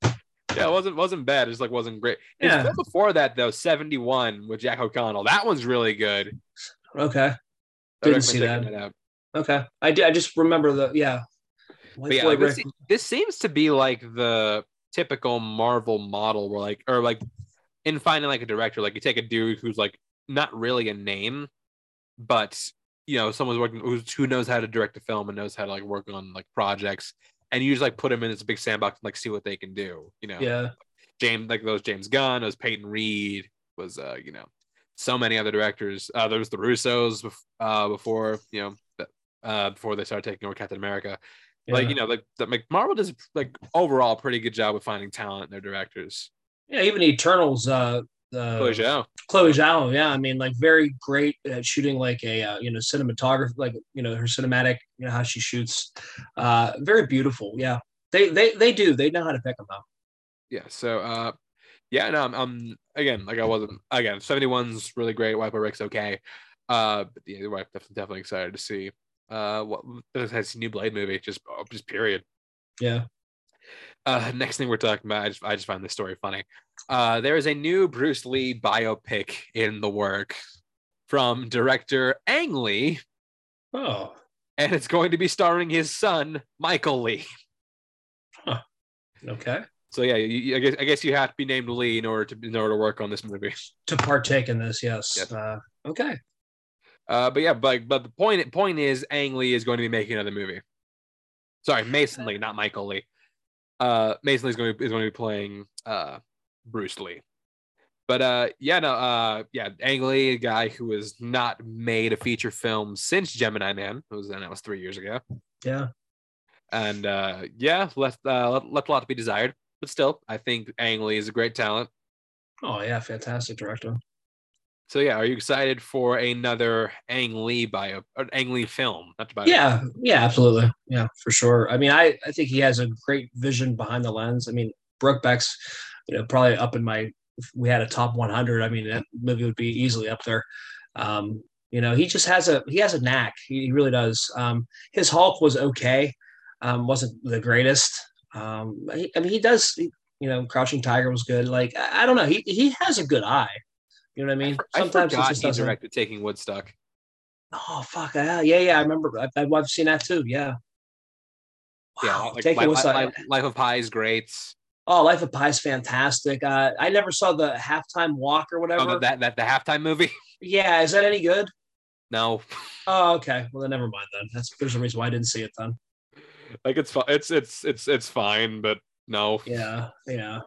Yeah, it wasn't wasn't bad. It just like wasn't great. Yeah. before that though, 71 with Jack O'Connell. That one's really good. Okay. I Didn't see checking that. Okay. I did. I just remember the yeah. Yeah, this, Rick- this seems to be like the typical Marvel model where like or like in finding like a director, like you take a dude who's like not really a name, but you know, someone's working who's, who knows how to direct a film and knows how to like work on like projects. And you just like put them in this big sandbox and like see what they can do. You know, Yeah. James like those James Gunn, those Peyton Reed, was uh, you know, so many other directors. Uh there was the Russos uh before, you know, uh before they started taking over Captain America. Like, you know, like the, like Marvel does like overall pretty good job with finding talent in their directors. Yeah, even Eternals. Uh, uh, Chloe Zhao. Chloe Zhao. Yeah, I mean, like very great at shooting, like a uh, you know cinematography, like you know her cinematic, you know how she shoots. Uh, very beautiful. Yeah, they they they do. They know how to pick them up. Yeah. So uh yeah, no, I'm, I'm again like I wasn't again, 71's really great, Boy Rick's okay. Uh but yeah, we're definitely definitely excited to see uh what has a new Blade movie, just oh, just period. Yeah. Uh, next thing we're talking about, I just, I just find this story funny. Uh, there is a new Bruce Lee biopic in the work from director Ang Lee, Oh. and it's going to be starring his son Michael Lee. Okay. So yeah, you- I guess I guess you have to be named Lee in order to in order to work on this movie. To partake in this, yes. Yes. Uh, okay. Uh, but yeah, but but the point point is Ang Lee is going to be making another movie. Sorry, Mason Lee, not Michael Lee. Uh, Mason Lee is going to is going to be playing uh Bruce Lee. But uh, yeah, no, uh, yeah, Ang Lee, a guy who has not made a feature film since Gemini Man, it was and that was three years ago, Yeah. and uh, yeah, left uh, left, left a lot to be desired. But still, I think Ang Lee is a great talent. Oh yeah, fantastic director. So yeah, are you excited for another Ang Lee bio or Ang Lee film? Not bio. Yeah, yeah, absolutely. Yeah, for sure. I mean, I, I think he has a great vision behind the lens. I mean, Brokeback's, you know, probably up in my we had a top 100. I mean, that movie would be easily up there. Um, you know, he just has a he has a knack. He, he really does. Um, his Hulk was okay, um, wasn't the greatest. Um, he, I mean, he does. He, you know, Crouching Tiger was good. Like I, I don't know, he he has a good eye. You know what I mean? I Sometimes it forgot just he directed Taking Woodstock. Oh fuck yeah, yeah, yeah. I remember. I, I've I've seen that too. Yeah. Yeah, like, Taking Life, Woodstock- Life- Life of Pi is great. Oh, Life of Pi is fantastic. Uh, I never saw the halftime walk or whatever. Oh, that that the halftime movie. yeah, is that any good? No, Oh, okay. Well, then never mind. Then that's there's a reason why I didn't see it then. like it's fi- it's it's it's it's fine, but no. Yeah, yeah.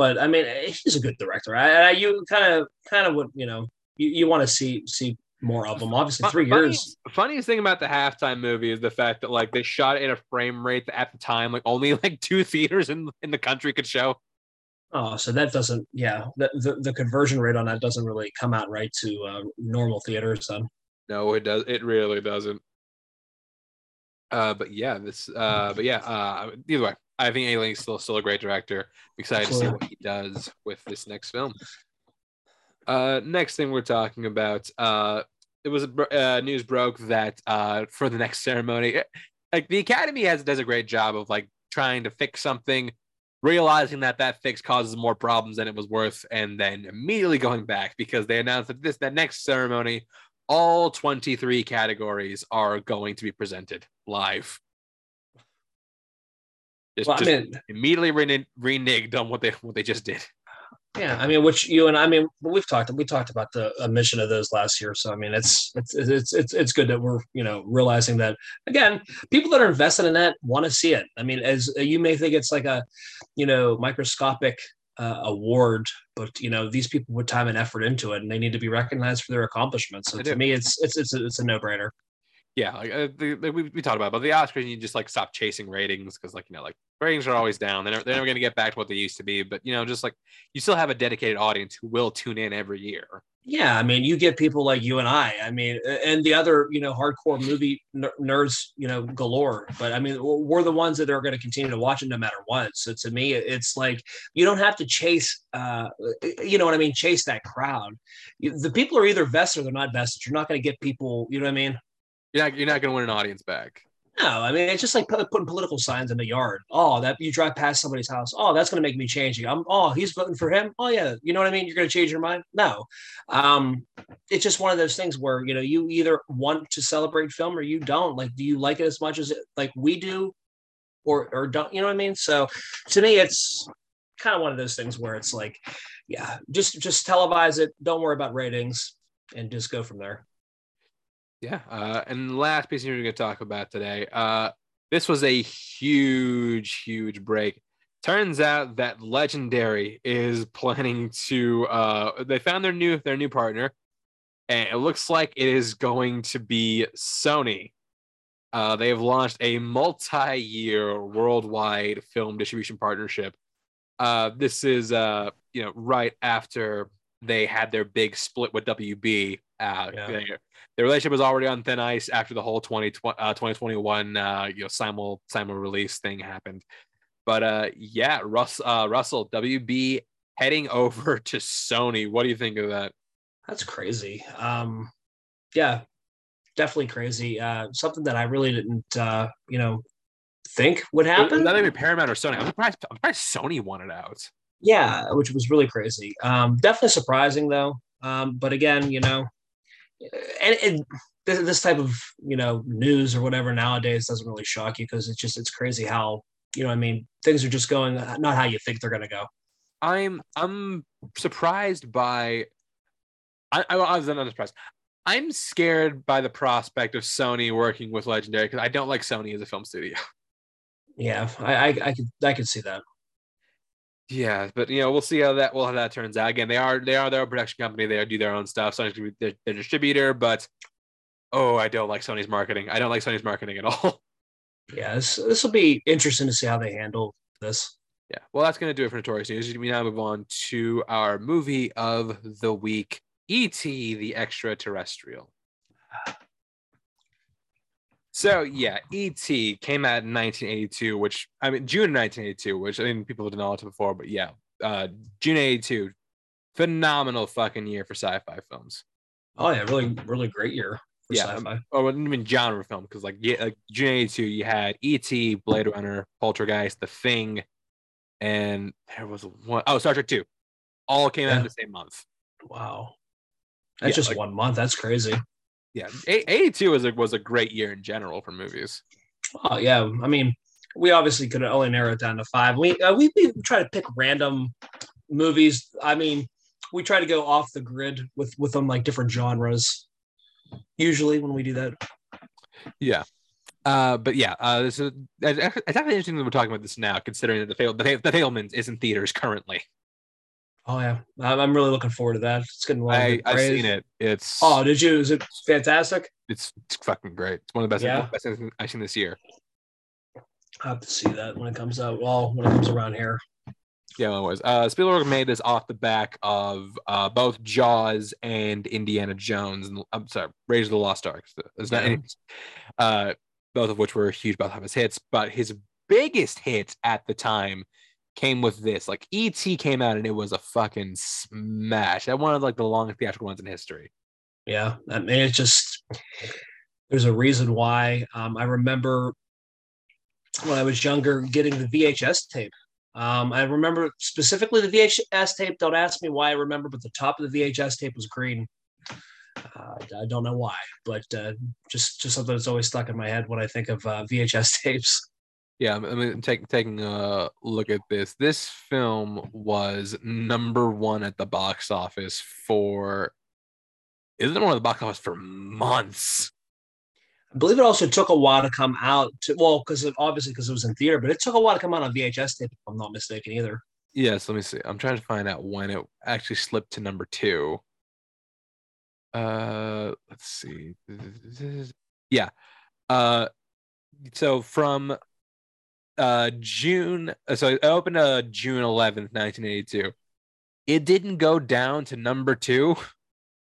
But I mean, he's a good director. I, I you kind of kind of would you know you, you want to see see more of them. Obviously, three funniest- years. Funniest thing about the halftime movie is the fact that like they shot it in a frame rate that at the time like only like two theaters in in the country could show. Oh, so that doesn't. Yeah, the, the the conversion rate on that doesn't really come out right to uh, normal theaters. Then. No, it does. It really doesn't. Uh, but yeah, this. Uh, but yeah. Uh, either way, I think Ang Lee is still still a great director. I'm excited Absolutely. to see what he does with this next film. Uh, next thing we're talking about. Uh, it was uh, news broke that uh, for the next ceremony, eh, like the Academy has does a great job of like trying to fix something, realizing that that fix causes more problems than it was worth, and then immediately going back because they announced that this that next ceremony, all 23 categories are going to be presented live. Just, Well, I just mean, immediately rene- reneged on what they what they just did. yeah, I mean, which you and I mean, we've talked we talked about the emission of those last year. So I mean, it's it's it's it's it's good that we're you know realizing that again, people that are invested in that want to see it. I mean, as you may think it's like a you know microscopic uh, award, but you know these people put time and effort into it, and they need to be recognized for their accomplishments. So to me, it's it's it's a, it's a no brainer. Yeah, like uh, the, the, we, we talked about, but the Oscars, you just like stop chasing ratings because, like, you know, like ratings are always down. They're never, they're never going to get back to what they used to be. But you know, just like you still have a dedicated audience who will tune in every year. Yeah, I mean, you get people like you and I. I mean, and the other, you know, hardcore movie ner- nerds, you know, galore. But I mean, we're the ones that are going to continue to watch it no matter what. So to me, it's like you don't have to chase, uh, you know what I mean, chase that crowd. The people are either vested or they're not vested. You're not going to get people. You know what I mean? You're not you're not going to win an audience back. No, I mean it's just like putting political signs in the yard. Oh, that you drive past somebody's house. Oh, that's going to make me change. I'm. Oh, he's voting for him. Oh yeah, you know what I mean. You're going to change your mind? No, um, it's just one of those things where you know you either want to celebrate film or you don't. Like, do you like it as much as it, like we do, or or don't? You know what I mean? So, to me, it's kind of one of those things where it's like, yeah, just just televise it. Don't worry about ratings, and just go from there. Yeah. Uh, and last piece we're going to talk about today. Uh, this was a huge, huge break. Turns out that Legendary is planning to. Uh, they found their new their new partner, and it looks like it is going to be Sony. Uh, they have launched a multi-year worldwide film distribution partnership. Uh, this is uh, you know right after they had their big split with WB. Uh, Yeah. they- their relationship was already on thin ice after the whole 20, uh, 2021 uh, you know simul simul release thing happened. But uh, yeah, Russ, uh, Russell WB heading over to Sony. What do you think of that? That's crazy. Um, yeah, definitely crazy. Uh, something that I really didn't, uh, you know, think would happen. That may be Paramount or Sony. I'm surprised. I'm surprised Sony wanted out. Yeah, which was really crazy. Um, definitely surprising though. Um, but again, you know, and, and this, this type of you know news or whatever nowadays doesn't really shock you because it's just it's crazy how you know what I mean things are just going uh, not how you think they're going to go. I'm I'm surprised by. I, I, I was not surprised. I'm scared by the prospect of Sony working with Legendary because I don't like Sony as a film studio. Yeah, I I, I could I could see that. Yeah, but you know we'll see how that well how that turns out. Again, they are they are their own production company. They do their own stuff. Sony's gonna be their, their distributor, but oh, I don't like Sony's marketing. I don't like Sony's marketing at all. Yeah, this this will be interesting to see how they handle this. Yeah. Well, that's going to do it for Notorious News. We now move on to our movie of the week E.T. the Extraterrestrial. So, yeah, E.T. came out in 1982, which, I mean, June 1982, which I mean, people know it before, but yeah, uh, June 82. Phenomenal fucking year for sci fi films. Oh yeah, really really great year for Yeah, sci-fi. Or even genre film, because like, yeah, like June 82, you had E.T., Blade Runner, Poltergeist, The Thing, and there was one oh Star Trek 2. All came out in the same month. Wow, that's Yeah, just like- one month. That's crazy. Yeah, 82 was a, was a great year in general for movies. Oh yeah, I mean, we obviously could only narrow it down to five. We uh, we, we try to pick random movies. I mean, we try to go off the grid with with them like different genres. Usually, when we do that, Yeah. Uh, but yeah, uh, this is it's actually interesting that we're talking about this now, considering that the fail the, the Fabelmans is in theaters currently. Oh yeah, I'm, I'm really looking forward to that. It's getting a lot of I I've seen it. It's Oh, did you? Is it fantastic? it's it's fucking great. It's one of the best, Yeah. one of the best things I've seen this year. I have to see that when it comes out. Well, when it comes around here. Yeah, it was. Uh, Spielberg made this off the back of uh, both Jaws and Indiana Jones. And I'm sorry, Raiders of the Lost Ark. It's not Yeah. uh, both of which were huge both of his hits. But his biggest hit at the time came with this. Like E.T. came out and it was a fucking smash. That one of like the longest theatrical ones in history. Yeah, I mean, it's just there's a reason why. Um, I remember when I was younger getting the VHS tape. Um, I remember specifically the VHS tape. Don't ask me why I remember, but the top of the VHS tape was green. Uh, I don't know why, but uh, just just something that's always stuck in my head when I think of uh, VHS tapes. Yeah, I mean, take, taking a look at this. This film was number one at the box office for. Isn't one of the box office for months? I believe it also took a while to come out. To, well, because obviously because it was in theater, but it took a while to come out on VHS tape. If I'm not mistaken, either. Yes, let me see. I'm trying to find out when it actually slipped to number two. Uh, let's see. Yeah. Uh, so from uh June, uh, so it opened uh June 11th, 1982. It didn't go down to number two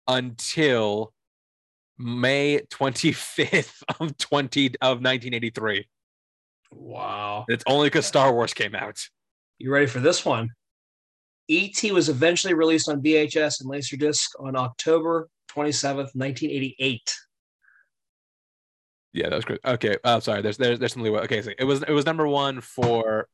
until May 25th of 20 of 1983. Wow. It's only because Star Wars came out. You ready for this one? E.T. was eventually released on VHS and Laserdisc on October 27th, 1988. Yeah, that was great. Okay. Oh, sorry. There's there's there's something. Okay, so it was it was number one for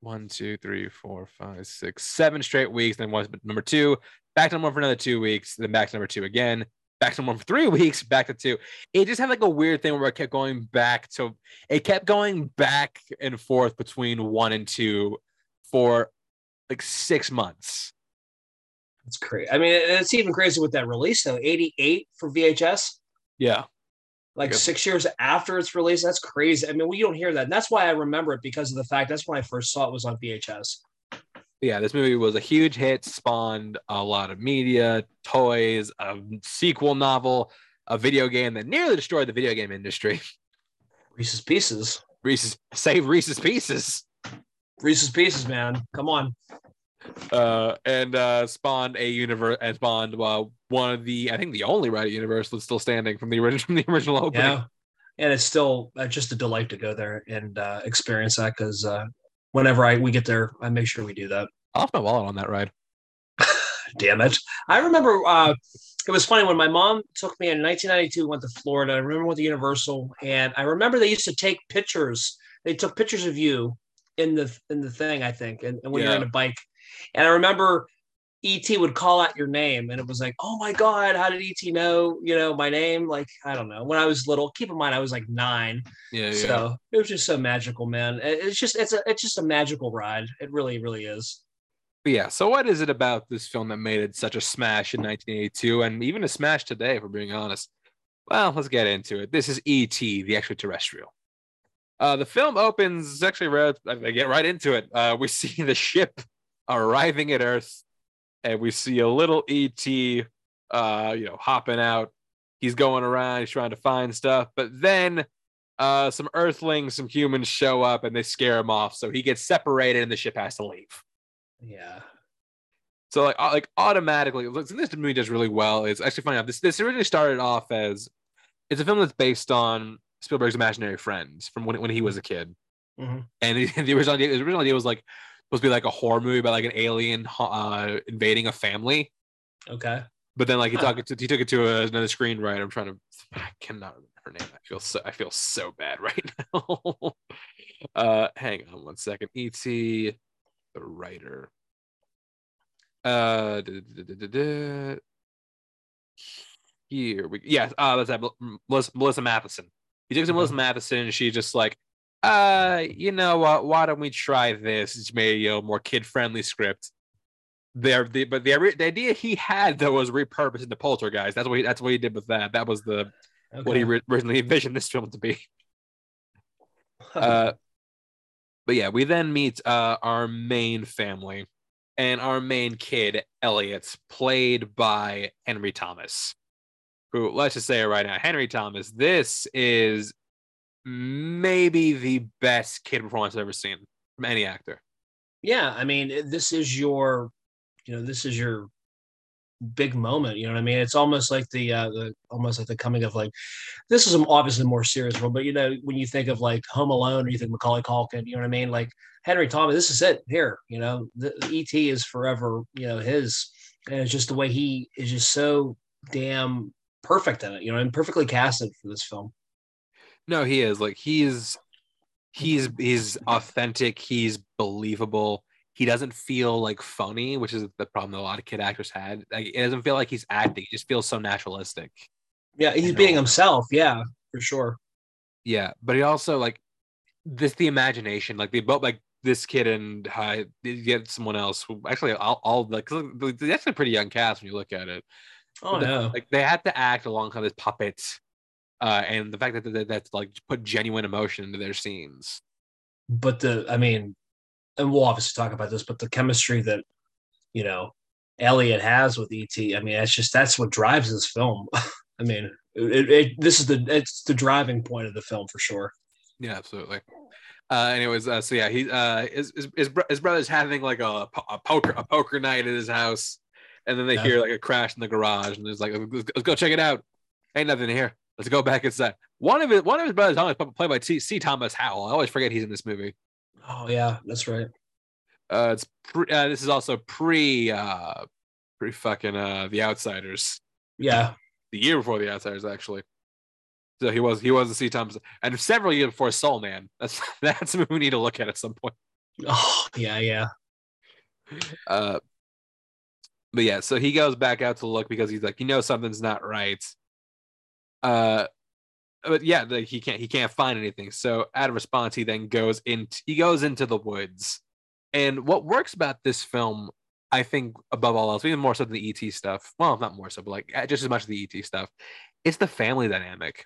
one, two, three, four, five, six, seven straight weeks. Then was number two, back to number one for another two weeks. Then back to number two again. Back to number one for three weeks. Back to two. It just had like a weird thing where it kept going back to. It kept going back and forth between one and two for like six months. That's crazy. I mean, it's even crazy with that release though. 88 for VHS. Yeah. Like six years after its release. That's crazy. I mean, we don't hear that. And that's why I remember it because of the fact that's when I first saw it was on VHS. Yeah, this movie was a huge hit, spawned a lot of media, toys, a sequel novel, a video game that nearly destroyed the video game industry. Reese's Pieces. Reese's save Reese's Pieces. Reese's Pieces, man. Come on uh, and uh, spawned a universe and spawned uh, one of the I think the only Reddit universe that's still standing from the original from the original opening. Yeah, and it's still uh, just a delight to go there and uh, experience that because uh, whenever I we get there, I make sure we do that. I'll my wallet on that ride. Damn it! I remember uh, it was funny when my mom took me in 1992. Went to Florida. I remember went to Universal, and I remember they used to take pictures. They took pictures of you in the in the thing, I think, and, and when yeah. you're in a bike. And I remember ET would call out your name, and it was like, oh my god, how did ET know, you know, my name? Like I don't know. When I was little, keep in mind I was like nine. Yeah. So yeah. it was just so magical, man. It's just it's a it's just a magical ride. It really really is. But yeah. So what is it about this film that made it such a smash in 1982, and even a smash today, if we're being honest? Well, let's get into it. This is ET, the extraterrestrial. Uh, the film opens actually. Right, I get right into it. Uh, we see the ship arriving at Earth, and we see a little ET, uh, you know, hopping out. He's going around, he's trying to find stuff, but then uh, some Earthlings, some humans show up, and they scare him off. So he gets separated, and the ship has to leave. Yeah. So like like automatically, this movie does really well. It's actually funny. This this originally started off as it's a film that's based on Spielberg's Imaginary Friends from when when he was a kid. Mm-hmm. And the original idea, the original idea was like supposed to be like a horror movie about like an alien uh, invading a family. Okay. But then like he took it to, he took it to a, another screenwriter. I'm trying to I cannot remember her name. I feel so I feel so bad right now. uh hang on one second. E.T. the writer. Uh da, da, da, here we yeah, uh that's that Melissa, Melissa Mathison. He took to Melissa Mathison and she just like uh, you know what? Why don't we try this? It's maybe you know more kid friendly script. There, the, but the, the idea he had though was repurposing the Poltergeist. That's what he, that's what he did with that. That was the okay. what he originally envisioned this film to be. uh, but yeah, we then meet uh, our main family and our main kid, Elliot, played by Henry Thomas. Who, let's just say it right now, Henry Thomas. This is maybe the best kid performance I've ever seen from any actor. Yeah, I mean, this is your, you know, this is your big moment. You know what I mean? It's almost like the uh, the almost like the coming of like this is obviously a more serious one, but you know when you think of like Home Alone or you think Macaulay Culkin, you know what I mean? Like Henry Thomas, this is it here. You know, the, the ET is forever. You know his, and it's just the way he is just so damn perfect in it. You know, and perfectly casted for this film. No, he is like he's he's he's authentic. He's believable. He doesn't feel like funny, which is the problem that a lot of kid actors had. Like it doesn't feel like he's acting. He just feels so naturalistic. Yeah, he's being himself. Yeah, for sure. Yeah, but he also like this the imagination. Like they both like this kid and uh, get someone else. Actually, all, all like they're actually a pretty young cast when you look at it. Oh But, no. Like they had to act alongside this puppet, uh, and the fact that that- that's like put genuine emotion into their scenes. but the I mean, and we'll obviously talk about this, but the chemistry that you know Elliot has with ET, I mean, that's just that's what drives this film. I mean, it, it, this is the it's the driving point of the film for sure. Yeah, absolutely. Uh, anyways, uh, so yeah, he uh, his his his, his brother's having like a, a poker a poker night at his house, and then they Yeah. hear like a crash in the garage, and there's like, let's, let's go check it out. Ain't nothing here. Let's go back inside. One of his one of his brothers, always played by. C. Thomas Howell. I always forget he's in this movie. Oh yeah, that's right. Uh, it's pre, uh, this is also pre uh pre fucking uh The Outsiders. Yeah, The year before The Outsiders, actually. So he was he was the C. Thomas, and several years before Soul Man. That's that's a movie we need to look at at some point. oh yeah, yeah. Uh, but yeah, so he goes back out to look because he's like, you know, something's not right. Uh, but yeah, like he can't he can't find anything. So out of response, he then goes in. He goes into the woods, and what works about this film, I think, above all else, even more so than the ET stuff. Well, not more so, but like just as much as the ET stuff. It's the family dynamic.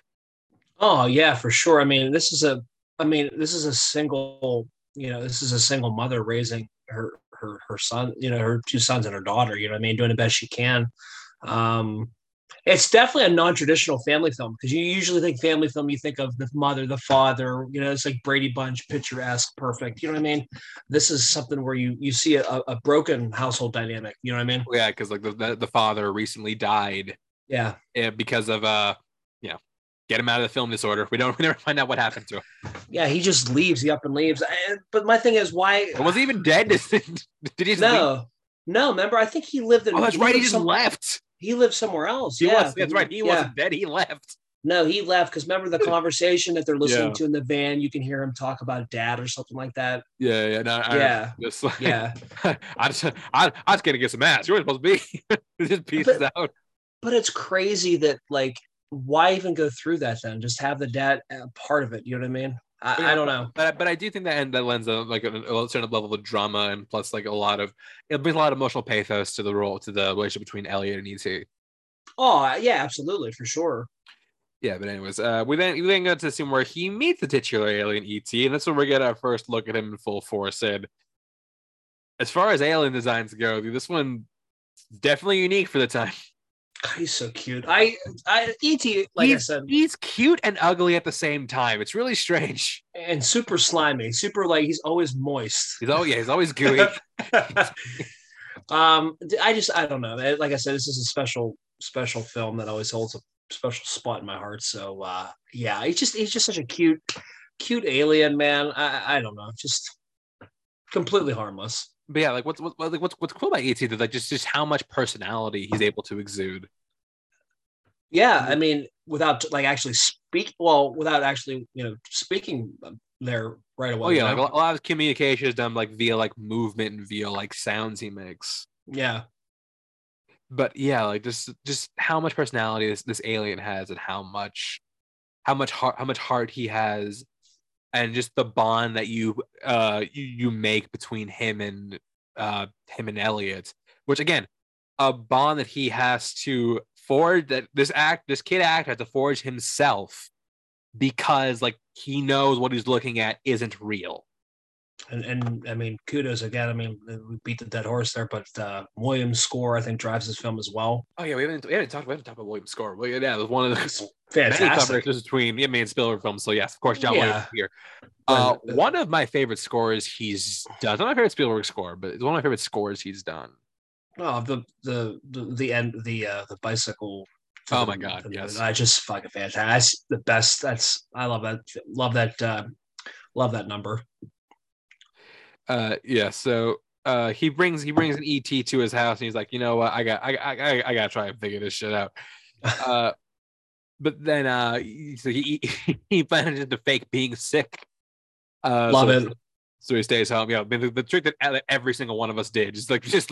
Oh yeah, for sure. I mean, this is a I mean, this is a single, you know, this is a single mother raising her her her son, you know, her two sons and her daughter, you know I mean, doing the best she can. Um it's definitely a non-traditional family film because you usually think family film, you think of the mother, the father, you know, it's like Brady Bunch, picturesque, perfect. You know what I mean? This is something where you you see a, a broken household dynamic. You know what I mean? Yeah, because like the, the the father recently died Yeah. because of uh, you know, get him out of the film disorder. We don't we never find out what happened to him. Yeah, he just leaves. He up and leaves. And, but my thing is, why? Was he even dead? Did he just leave? No, no. Remember, I think he lived in. Oh, that's right. He just some- left. He lived somewhere else. He yeah, was. That's right. He yeah. wasn't dead. He left. No, he left because remember the conversation that they're listening Yeah. to in the van. You can hear him talk about dad or something like that. Yeah, yeah. No, I, Yeah. Just like, Yeah, I just, I, I was gonna get some ass. You weren't supposed to be. Just pieces out. but it's crazy that like, why even go through that then? Just have the dad part of it. You know what I mean? I, I don't know. But but I do think that and that lends a, like a, a certain level of drama and plus like a lot of it brings a lot of emotional pathos to the role to the relationship between Elliot and ET. Oh yeah, absolutely for sure. Yeah, but anyways, uh, we then we then go to the scene where he meets the titular alien ET, and that's where we get our first look at him in full force. And as far as alien designs go, this one definitely unique for the time. He's so cute. I, I, Et, like I he's, said, he's cute and ugly at the same time. It's really strange. and super slimy, super like he's always moist. He's oh yeah, he's always gooey. um, I just I don't know. Like I said, this is a special special film that always holds a special spot in my heart. So uh, yeah, he's just he's just such a cute cute alien man. I I don't know, just completely harmless. but yeah, like what's what, like what's what's cool about ET is like just just how much personality he's able to exude. Yeah, I mean, without like actually speak, well, without actually you know speaking there right away. Oh yeah, you like a lot of communication is done like via like movement and via like sounds he makes. yeah, But yeah, like just just how much personality this this alien has and how much how much heart how much heart he has and just the bond that you uh you, you make between him and uh him and Elliot, which again, a bond that he has to forge that this act this kid act has to forge himself because like he knows what he's looking at isn't real. and and I mean, kudos again. I mean, we beat the dead horse there, but uh, Williams' score I think drives this film as well. Oh yeah, we haven't we haven't talked we haven't talked about William Score. Well, yeah, it was one of the fantastic. between him and Spielberg films. So yes, of course, John Yeah. Williams is here. Uh, one of my favorite scores he's done. It's not my favorite Spielberg score, but it's one of my favorite scores he's done. Oh, the the the, the end the uh the bicycle. Oh my god, yes. I just fucking fantastic. That's the best. That's I love that. Love that. Uh, love that number. Uh, yeah. So uh, he brings he brings an ET to his house, and he's like, you know what, I got I I I gotta try and figure this shit out. Uh, but then uh, so he he manages to fake being sick. Uh, love so, it. So he stays home. Yeah, the, the trick that every single one of us did, just like just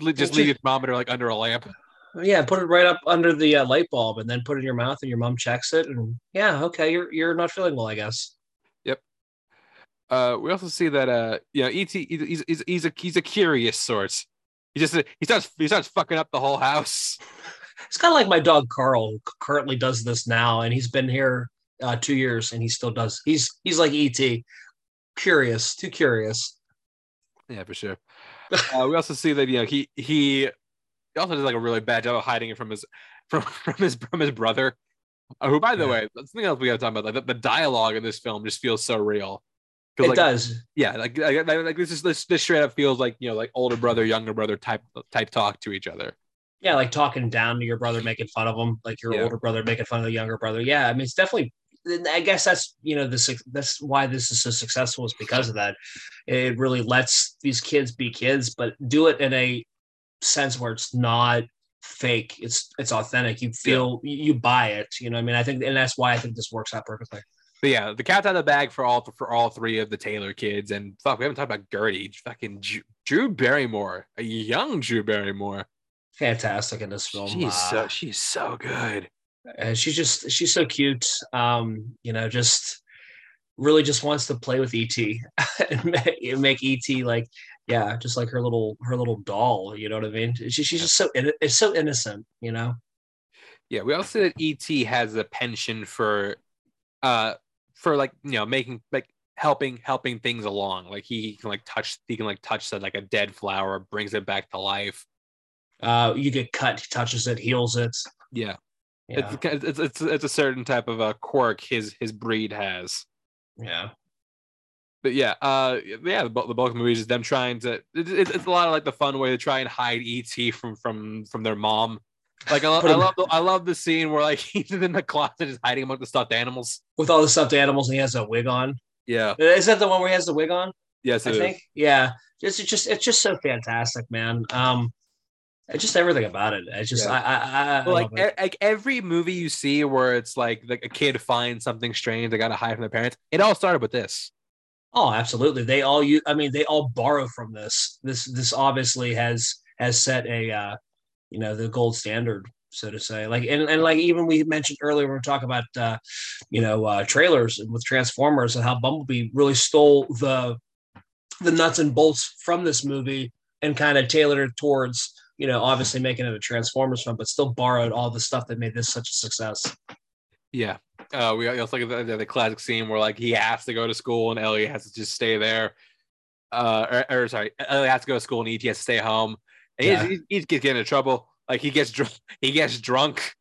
just just leave your thermometer like under a lamp. Yeah, put it right up under the uh, light bulb, and then put it in your mouth, and your mom checks it, and yeah, okay, you're you're not feeling well, I guess. Yep. Uh, we also see that uh, you know, ET he's, he's, he's a he's a curious sort. He just he starts he starts fucking up the whole house. It's kind of like my dog Carl, currently does this now, and he's been here uh, two years, and he still does. He's he's like ET, curious, too curious. Yeah, for sure. Uh, we also see that you know he he also does like a really bad job of hiding it from his from from his from his brother. Uh, who, by the yeah. way, something else we got to talk about. Like the, the, dialogue in this film just feels so real. It like, does. Yeah, like, like, like this is this this straight up feels like you know like older brother younger brother type type talk to each other. Yeah, like talking down to your brother, making fun of him, like your yeah. older brother making fun of the younger brother. Yeah, I mean it's definitely. I guess that's you know this that's why this is so successful is because of that. It really lets these kids be kids, but do it in a sense where it's not fake. It's it's authentic. You feel yeah. you buy it. You know, I mean, I think, and that's why I think this works out perfectly. But yeah, the cat's out of the bag for all for all three of the Taylor kids, and fuck, we haven't talked about Gertie, fucking Drew Barrymore, a young Drew Barrymore, fantastic in this film. She's uh, so she's so good, and she's just she's so cute. Um, you know, just really just wants to play with ET and make ET like yeah, just like her little her little doll. You know what I mean? She, she's just so it's so innocent. You know. Yeah, we also that ET has a penchant for, uh, for like you know making like helping helping things along. Like he, he can like touch he can like touch that like a dead flower, brings it back to life. Uh, you get cut, he touches it, heals it. Yeah. Yeah. It's, it's it's it's a certain type of a quirk his his breed has. Yeah but yeah, uh, yeah, the, the bulk of movies is them trying to. It, it, it's a lot of like the fun way to try and hide ET from from from their mom. Like I, lo- I love the, I love the scene where like he's in the closet just hiding among the stuffed animals with all the stuffed animals and he has a wig on. Yeah, is that the one where he has the wig on? Yes, I think. Yeah, it's just it's just so fantastic, man. Um, it's just everything about it. It's just yeah. I, I, I like e- like every movie you see where it's like like a kid finds something strange they gotta hide from their parents. It all started with this. Oh, absolutely. They all use. I mean, they all borrow from this. This this obviously has has set a uh, you know the gold standard, so to say. Like and, and like even we mentioned earlier when we talk about uh, you know uh, trailers with Transformers and how Bumblebee really stole the the nuts and bolts from this movie and kind of tailored it towards you know obviously making it a Transformers film, but still borrowed all the stuff that made this such a success. Yeah, uh, we also at the, the, classic scene where like he has to go to school and Ellie has to just stay there. Uh, or, or sorry, Ellie has to go to school and ET has to stay home. And yeah. he's, he's, getting into trouble. Like he gets drunk. He gets drunk.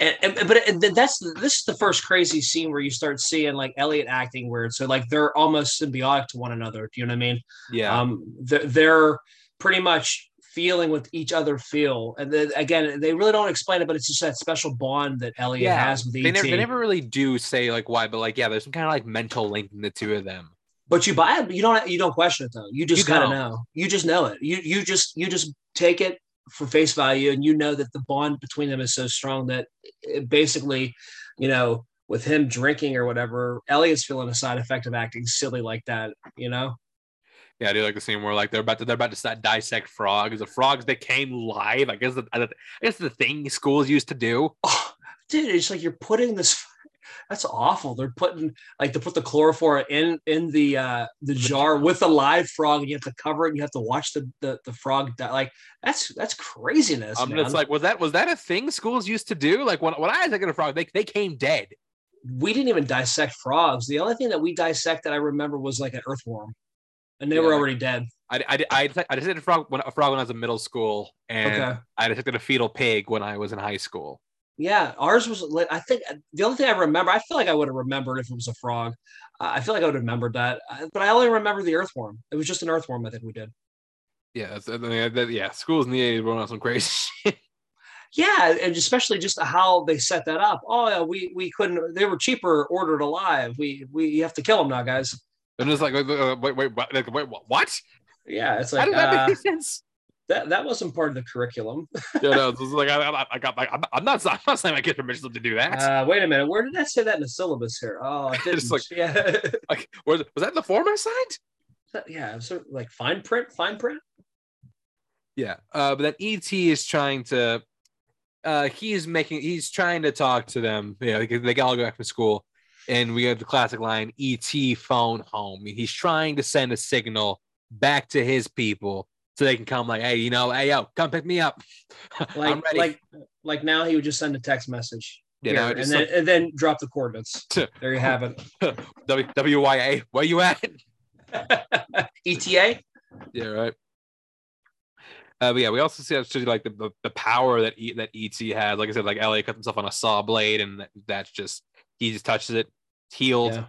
And, and, but that's this is the first crazy scene where you start seeing like Elliot acting weird. So like they're almost symbiotic to one another. Do you know what I mean? Yeah. Um, they're, they're pretty much feeling with each other feel. And then again, they really don't explain it, but it's just that special bond that Elliot yeah, has with ET. They never, they never really do say like why, but like yeah, there's some kind of like mental link in the two of them. But you buy it, you don't you don't question it though. You just kind of know. You just know it. You you just you just take it for face value, and you know that the bond between them is so strong that basically, you know, with him drinking or whatever, Elliot's feeling a side effect of acting silly like that. You know. Yeah, I do like the scene where like they're about to they're about to start dissect frogs. The frogs that came live. I guess the, I guess the thing schools used to do. Oh, dude, it's like you're putting this. That's awful. They're putting like to put the chloroform in in the uh the jar with a live frog, and you have to cover it. and You have to watch the the, the frog die. Like that's that's craziness. Um, it's like was that was that a thing schools used to do? Like when when I was looking at a frog, they they came dead. We didn't even dissect frogs. The only thing that we dissected, that I remember, was like an earthworm and they yeah. were already dead. I, I, I, I did a frog when a frog when I was in middle school, and okay. I detected a fetal pig when I was in high school. Yeah, ours was. I think the only thing I remember, I feel like I would have remembered if it was a frog. Uh, I feel like I would have remembered that, but I only remember the earthworm. It was just an earthworm. I think we did. Yeah, I mean, that, yeah. Schools in the '80s were on some crazy shit. Yeah, and especially just how they set that up. Oh yeah, we we couldn't. They were cheaper ordered alive. We we you have to kill them now, guys. And it's like, wait, wait, what? Wait, what? Yeah, it's How like that uh, make sense? that. That wasn't part of the curriculum. You know, it's like I, I, I got, like, I'm, I'm not, I'm not saying I get permission to do that. Uh, wait a minute, where did that say that in the syllabus here? Oh, it didn't. Like- yeah, like, was, was that in the form I signed? yeah. So like fine print, fine print. Yeah. Uh, but then ET is trying to uh he's making he's trying to talk to them. You know, because they got all go back to school. And we have the classic line, ET phone home. He's trying to send a signal back to his people so they can come like, hey, you know, hey yo, come pick me up. Like I'm ready. like like now he would just send a text message. you know, Here, and then and then drop the coordinates. There you have it. W W Y A, where you at? ETA. Yeah, right. Uh, but yeah, we also see actually like the, the, the power that e, that ET had. Like I said, like Elliot cut himself on a saw blade, and that, that's just he just touches it, healed. Yeah.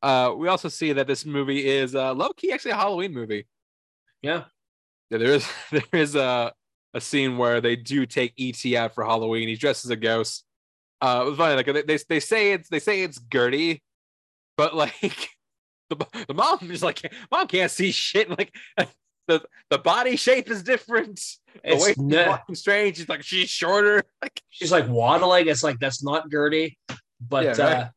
Uh, we also see that this movie is uh, low key actually a Halloween movie. Yeah. Yeah, there is there is a a scene where they do take ET out for Halloween. He's dressed as a ghost. Uh, it was funny. Like they, they, they say it's they say it's Gertie, but like the, the mom is like mom can't see shit. Like the the body shape is different. The It's way she's strange. She's like she's shorter. Like she's like waddling. It's like that's not Gertie, but Yeah, right. uh,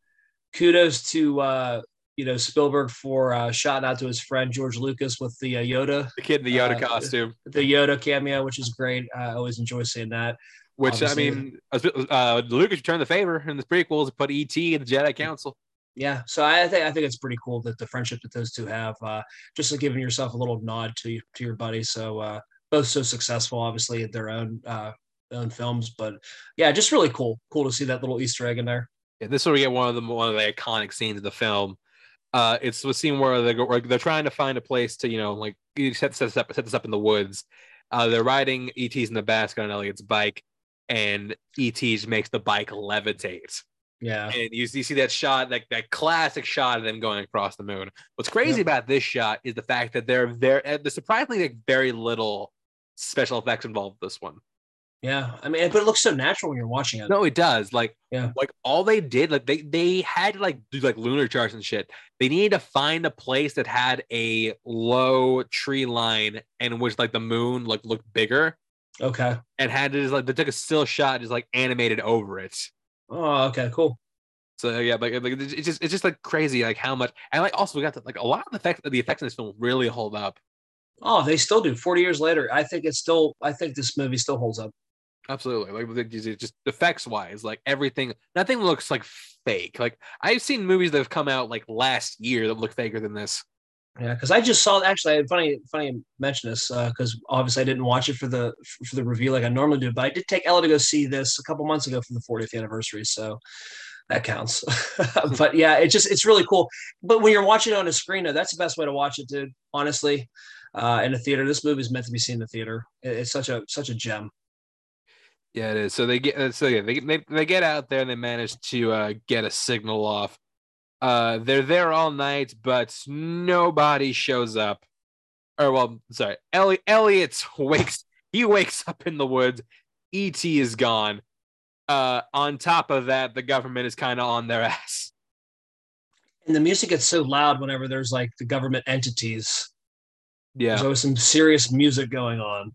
kudos to uh, you know Spielberg for uh, shouting out to his friend George Lucas with the uh, Yoda, the kid in the Yoda Uh, costume. the Yoda cameo, which is great. I always enjoy seeing that. Which I mean, uh, Lucas returned the favor in the prequels. Put ET in the Jedi Council. Yeah, so I think I think it's pretty cool that the friendship that those two have, uh, just like giving yourself a little nod to to your buddy. So uh, both so successful, obviously at their own uh, own films, but yeah, just really cool. Cool to see that little Easter egg in there. Yeah, this is where we get one of the one of the iconic scenes of the film. Uh, it's the scene where they go, where they're trying to find a place to, you know, like you set, set this up, set this up in the woods. Uh, they're riding ET's in the basket on Elliot's bike, and ET just makes the bike levitate. Yeah, And you, you see that shot, like that classic shot of them going across the moon. What's crazy Yep. about this shot is the fact that there there there's surprisingly like very little special effects involved with this one. Yeah. I mean, but it looks so natural when you're watching it. No, it does. Like, Yeah. like all they did, like they they had to like do like lunar charts and shit. They needed to find a place that had a low tree line and which like the moon like looked bigger Okay. and had it just like they took a still shot and just like animated over it. Oh, okay, cool. So yeah, like, like it's just it's just like crazy like how much and like also we got to, like a lot of the effects the effects in this film really hold up. Oh, they still do. Forty years later, I think it's still. I think this movie still holds up. Absolutely. Like just effects wise, like everything, nothing looks like fake. Like I've seen movies that have come out like last year that look faker than this. Yeah, because I just saw. Actually, funny, funny mention this because obviously I didn't watch it for the for the review like I normally do, but I did take Ella to go see this a couple months ago for the 40th anniversary, so that counts. but yeah, it just it's really cool. But when you're watching it on a screen, though, that's the best way to watch it, dude. Honestly, uh, in a theater, this movie is meant to be seen in the theater. It's such a such a gem. Yeah, it is. So they get uh, so yeah, they they, they get out there and they manage to uh, get a signal off. Uh, they're there all night, but nobody shows up. Or well, sorry, Ellie Elliot wakes he wakes up in the woods. ET is gone. Uh, on top of that, the government is kind of on their ass. And the music gets so loud whenever there's like the government entities. Yeah. There's always some serious music going on.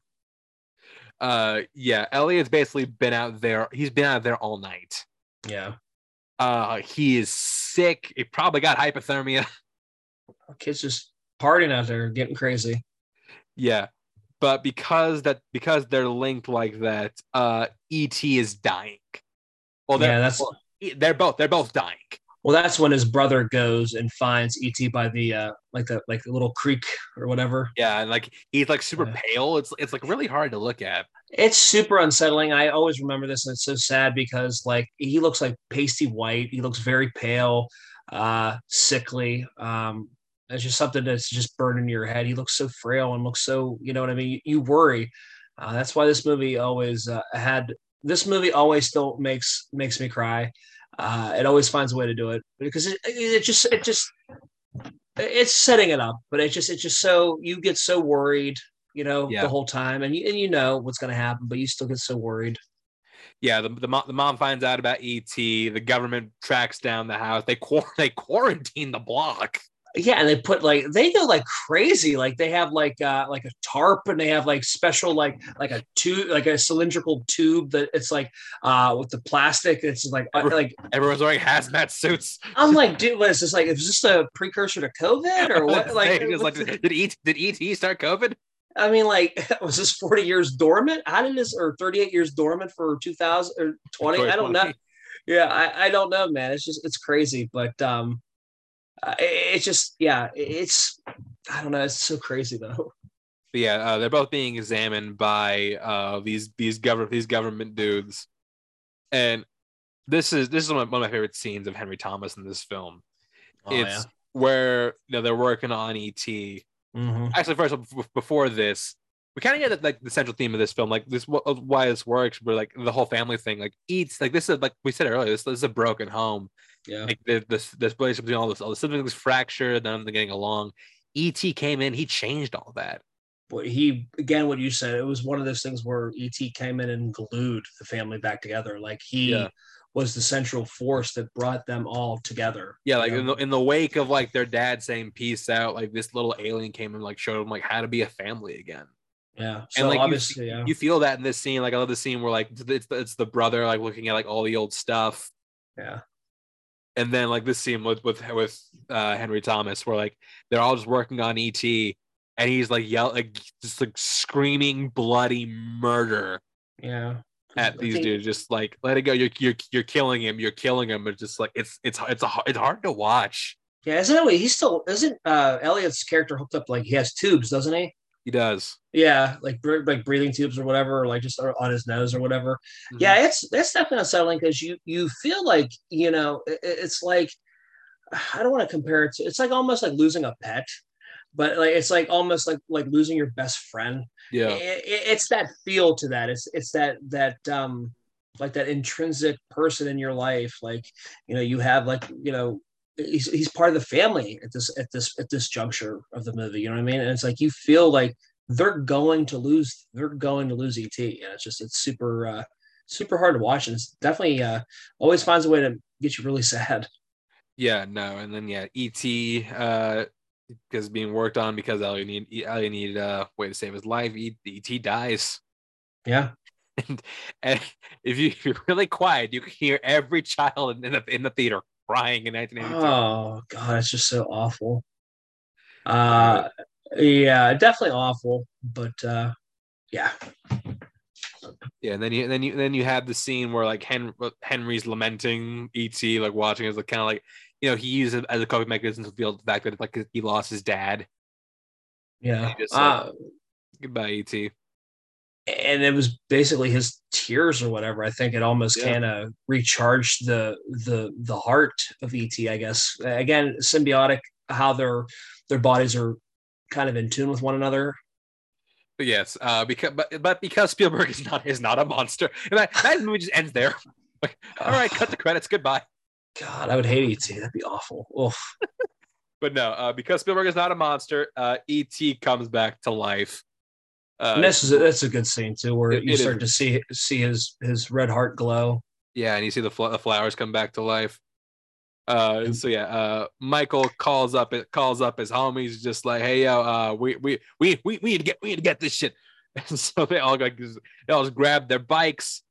Uh, yeah. Elliot's basically been out there. He's been out there all night. Yeah, Uh, he is sick. He probably got hypothermia. kids just partying out there, getting crazy. Yeah. But because that because they're linked like that, uh ET is dying. Well, they're, Yeah, that's well, they're both they're both dying. Well. That's when his brother goes and finds ET by the uh, like the like the little creek or whatever. Yeah, and like he's like super Yeah. pale. It's it's like really hard to look at. It's super unsettling. I always remember this, and it's so sad because like he looks like pasty white. He looks very pale, uh, sickly. Um, it's just something that's just burned into your head. He looks so frail and looks so, you know what I mean? You, you worry. Uh, that's why this movie always uh, had. This movie always still makes makes me cry. Uh, it always finds a way to do it because it, it just it just it's setting it up, but it just it's just so you get so worried you know, Yeah. the whole time, and you and you know what's going to happen, but you still get so worried. Yeah, the, the, the mom finds out about ET. The government tracks down the house. They quar- they quarantine the block. Yeah, and they put like they go like crazy. Like they have like uh like a tarp and they have like special like like a tube like a cylindrical tube that it's like uh with the plastic. It's like uh, like Everyone's wearing hazmat suits. I'm like, dude, what is this like? Is this a precursor to COVID or what? Like, like, did ET did ET start COVID? I mean, like, was this 40 years dormant? How did this or 38 years dormant for 2000 or 20? I don't know. Yeah, I, I don't know, man. It's just it's crazy, but um, uh, it's just yeah, it's I don't know. It's so crazy though. But yeah, uh, they're both being examined by uh, these these government these government dudes, and this is this is one of my favorite scenes of Henry Thomas in this film. Oh, it's where you know they're working on ET. Mhm. Actually, first b- before this, we kind of get like the central theme of this film, like this why this works, where like the whole family thing, like eats like this is like we said earlier, this, this is a broken home. Yeah, Like the, this this relationship between all this all the siblings fractured, none of them getting along. ET came in, he changed all that. but he again, what you said, it was one of those things where ET came in and glued the family back together. Like he Yeah. was the central force that brought them all together. Yeah, like you in the, in the wake of like their dad saying peace out, like this little alien came and like showed them like how to be a family again. yeah. So and like you- obviously, yeah. You feel that in this scene. Like I love the scene where like it's the, it's the brother like looking at like all the old stuff, yeah. And then like this scene with with with uh, Henry Thomas where like they're all just working on ET, and he's like yell like just like screaming bloody murder Yeah. at these dudes. Just like let it go. You're you're you're killing him. You're killing him. It's just like it's it's it's a, it's hard to watch. Yeah, isn't it? He's still isn't uh Elliot's character hooked up like he has tubes, doesn't he? He does. Yeah, like like breathing tubes or whatever, or like just on his nose or whatever. Mhm. Yeah, it's that's definitely unsettling because you you feel like you know it- it's like I don't want to compare it to it's like almost like losing a pet, but like it's like almost like like losing your best friend. yeah. It- it- it's that feel to that. It's it's that that um like that intrinsic person in your life. Like you know you have like you know he's he's part of the family at this at this at this juncture of the movie. You know what I mean? And it's like you feel like they're going to lose. They're going to lose ET, and it's just it's super uh super hard to watch, and it's definitely uh always finds a way to get you really sad. Yeah, no, and then yeah, ET uh because being worked on because Elliot need Elliot needed a way to save his life. E- ET dies, Yeah, and, and if, you, if you're really quiet, you can hear every child in the in the theater crying in 1982. Oh god, it's just so awful. Uh yeah, definitely awful, but uh yeah. Yeah, and then you then you then you have the scene where like Hen- Henry's lamenting ET, like watching as like kind of like you know he uses as a coping mechanism to feel the fact that like he lost his dad. Yeah. Just, Uh, Goodbye, ET. And it was basically his tears or whatever. I think it almost Yeah. kind of recharged the the the heart of ET, I guess. Again, symbiotic how their their bodies are kind of in tune with one another. But yes, uh, because but but because Spielberg is not is not a monster, and that, that movie just ends there. Like, all right, cut the credits, goodbye. God, I would hate ET. That'd be awful. Oof. But no, uh, because Spielberg is not a monster, uh, ET comes back to life. Uh, And this is a, that's a good scene too, where It- you it is. start to see see his his red heart glow. yeah, and you see the, fl- the flowers come back to life. Uh, so yeah, uh, Michael calls up it calls up his homies, just like, hey yo, uh, we we we we we need to get we need to get this shit. And so they all like they all just grab their bikes.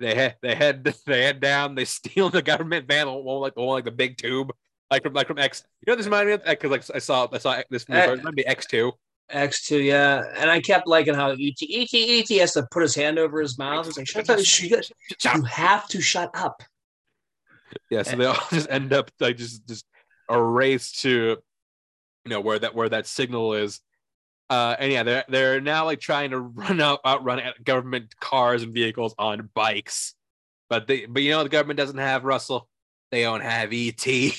They head they head they head down. They steal the government van, one like the one like the big tube, like from like from X. You know this reminded me of because like I saw I saw this movie. Uh, it might be X two. X two, yeah. And I kept liking how ET ET ET has to put his hand over his mouth. It's like shut up, you have to shut up. Yeah, so they all just end up like just just a race to you know where that where that signal is. Uh, and yeah, they're they're now like trying to run out outrun government cars and vehicles on bikes, but they but you know the government doesn't have Russell. They don't have ET.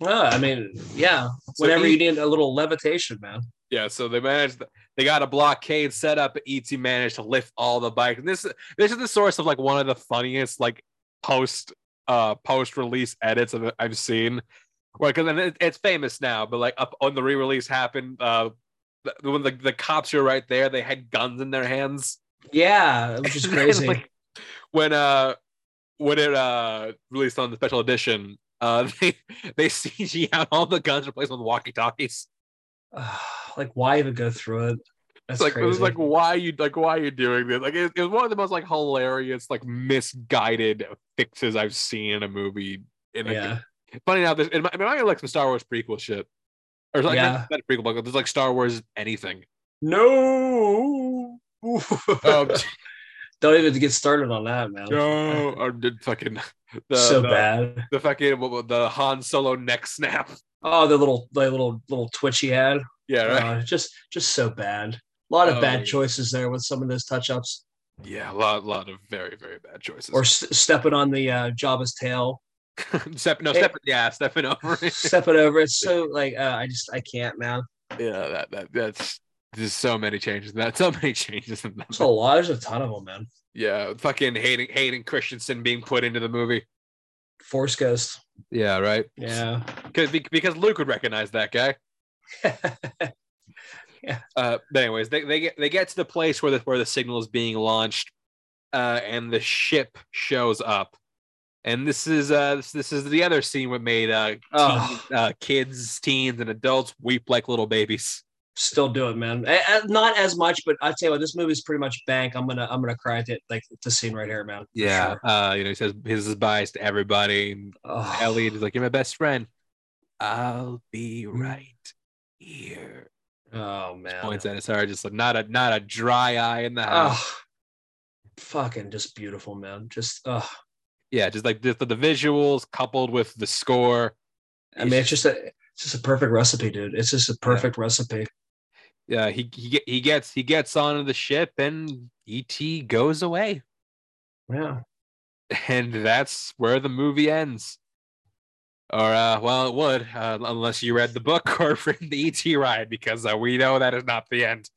Well, I mean, yeah. So Whenever E- you need a little levitation, man. Yeah, so they managed. They got a blockade set up. ET managed to lift all the bikes. And this this is the source of like one of the funniest like post uh post release edits of I've seen. Well, because it, it's famous now, but like up on the re release happened. Uh, the- when the, the cops were right there, they had guns in their hands. Yeah, which is crazy. like, when uh when it uh released on the special edition, uh they they CG out all the guns replaced with walkie talkies. like, why even go through it? That's It's like it was crazy. like why you like why are you doing this? Like it, it was one of the most like hilarious like misguided fixes I've seen in a movie. In a, yeah, funny now, this it might, it might be like some Star Wars prequel shit, or like Yeah. not, prequel, but there's like Star Wars anything. no. Um, Don't even get started on that, man. no, or did fucking the so the, bad. the fucking the Han Solo neck snap. Oh, the little, the little, little twitch he had. Yeah, right. Uh, just, just so bad. A lot of Oh, bad yeah. choices there with some of those touch ups, Yeah, a lot, lot of very, very bad choices. or s- stepping on the uh, Jabba's tail, step, no, step, yeah, stepping over. it. stepping over. It's so like, uh, I just, I can't, man. yeah, that, that, that's there's so many changes. in That so many changes in that. There's a lot. There's a ton of them, man. Yeah, fucking Hayden, Hayden Christensen being put into the movie. Force Ghost. Yeah, right. Yeah. Because because Luke would recognize that guy. yeah. Uh, but anyways, they, they get they get to the place where the where the signal is being launched, uh, and the ship shows up, and this is uh this, this is the other scene what made uh, Oh. uh kids, teens, and adults weep like little babies. Still do it, man. Eh, eh, Not as much, but I tell you what, this movie's pretty much bank. I'm gonna, I'm gonna cry at it, like the scene right here, man. Yeah, sure. uh, you know he says his advice to everybody. Oh. Elliot is like, "You're my best friend. I'll be Mm. right here." Oh man. Points at his heart, just like not a not a dry eye in the house. Oh, fucking just beautiful, man. Just, oh, Yeah, just like the, the visuals coupled with the score. I mean, it's just a, it's just a perfect recipe, dude. It's just a perfect recipe. Yeah, he he he gets he gets onto the ship and ET goes away, Yeah. and that's where the movie ends. Or uh, well, it would uh, unless you read the book or read the ET ride, because uh, we know that is not the end.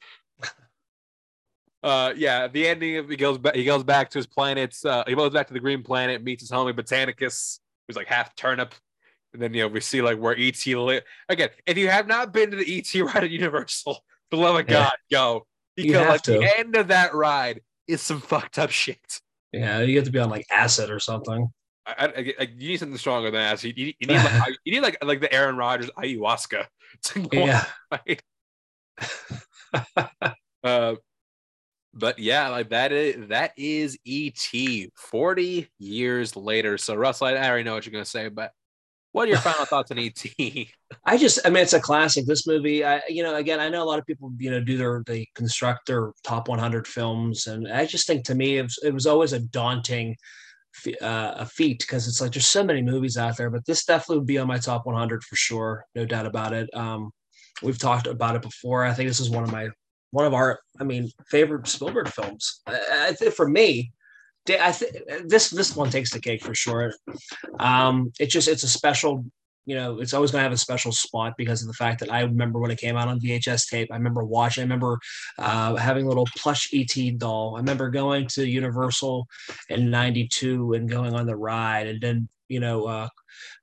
Uh, yeah, the ending of he goes back. He goes back to his planets. Uh, he goes back to the green planet, meets his homie Botanicus, who's like half turnip. And then you know we see like where ET live again. If you have not been to the ET ride at Universal, for the love of Yeah. God, go because like to. the end of that ride is some fucked up shit. Yeah. You have to be on like acid or something. I, I, I- you need something stronger than that. You, you, you need like you need like like the Aaron Rodgers ayahuasca. to go Yeah. uh, but yeah, like that is that is ET. Forty years later. So Russell, I, I already know what you're gonna say, but what are your final thoughts on ET? I just, I mean, it's a classic. This movie, I, you know, again, I know a lot of people, you know, do their, they construct their top 100 films, and I just think to me, it was, it was always a daunting uh, a feat because it's like there's so many movies out there, but this definitely would be on my top 100 for sure, no doubt about it. Um, we've talked about it before. I think this is one of my, one of our, I mean, favorite Spielberg films. I, I think for me, I think this this one takes the cake for sure. Um, it's just it's a special you know, it's always going to have a special spot because of the fact that I remember when it came out on VHS tape. I remember watching. I remember uh, having a little plush ET doll. I remember going to Universal in '92 and going on the ride, and then you know, uh,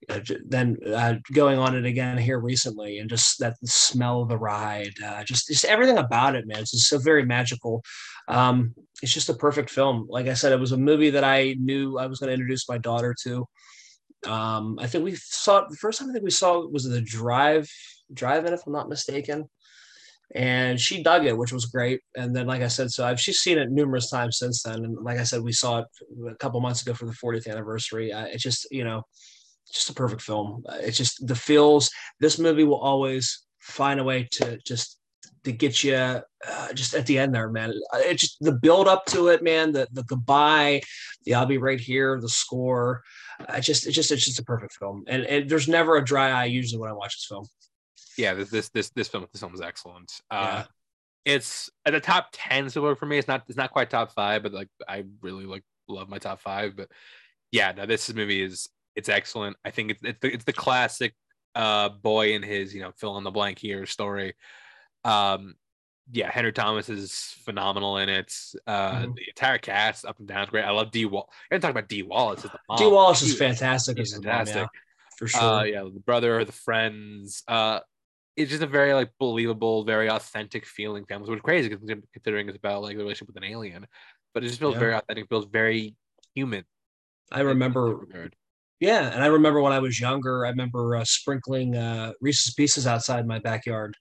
uh, then uh, going on it again here recently, and just that smell of the ride, uh, just just everything about it, man. It's just so very magical. Um, it's just a perfect film. Like I said, it was a movie that I knew I was going to introduce my daughter to. Um i think we saw it the first time i think we saw it was the drive drive in if i'm not mistaken. And she dug it which was great. And then like i said so i've she's seen it numerous times since then. And like i said we saw it a couple months ago for the 40th anniversary. It's just you know just a perfect film. It's just the feels this movie will always find a way to just to get you uh, just at the end there man It's just the build up to it man the the goodbye the i'll be right here the score I just it's just it's just a perfect film, and, and there's never a dry eye usually when I watch this film. yeah, this this this this film this film is excellent. Uh, Yeah. it's at the top ten Spielberg for me. It's not it's not quite top five, but like I really like love my top five. But yeah, no, this movie is it's excellent. I think it's it's the, it's the classic uh boy in his you know fill in the blank here story. Um, yeah, Henry Thomas is phenomenal in it. Uh, Mhm. the entire cast up and down is great. I love Dee Wall. I didn't talk about Dee Wallace as the mom. Dee Wallace is fantastic he's as the mom, fantastic. yeah, for sure. Uh, yeah, the brother, the friends. Uh, it's just a very like believable, very authentic feeling film. Which is crazy considering it's about like the relationship with an alien, but it just feels Yeah. very authentic, feels very human. I remember. Yeah, and I remember when I was younger, I remember uh, sprinkling uh, Reese's Pieces outside my backyard,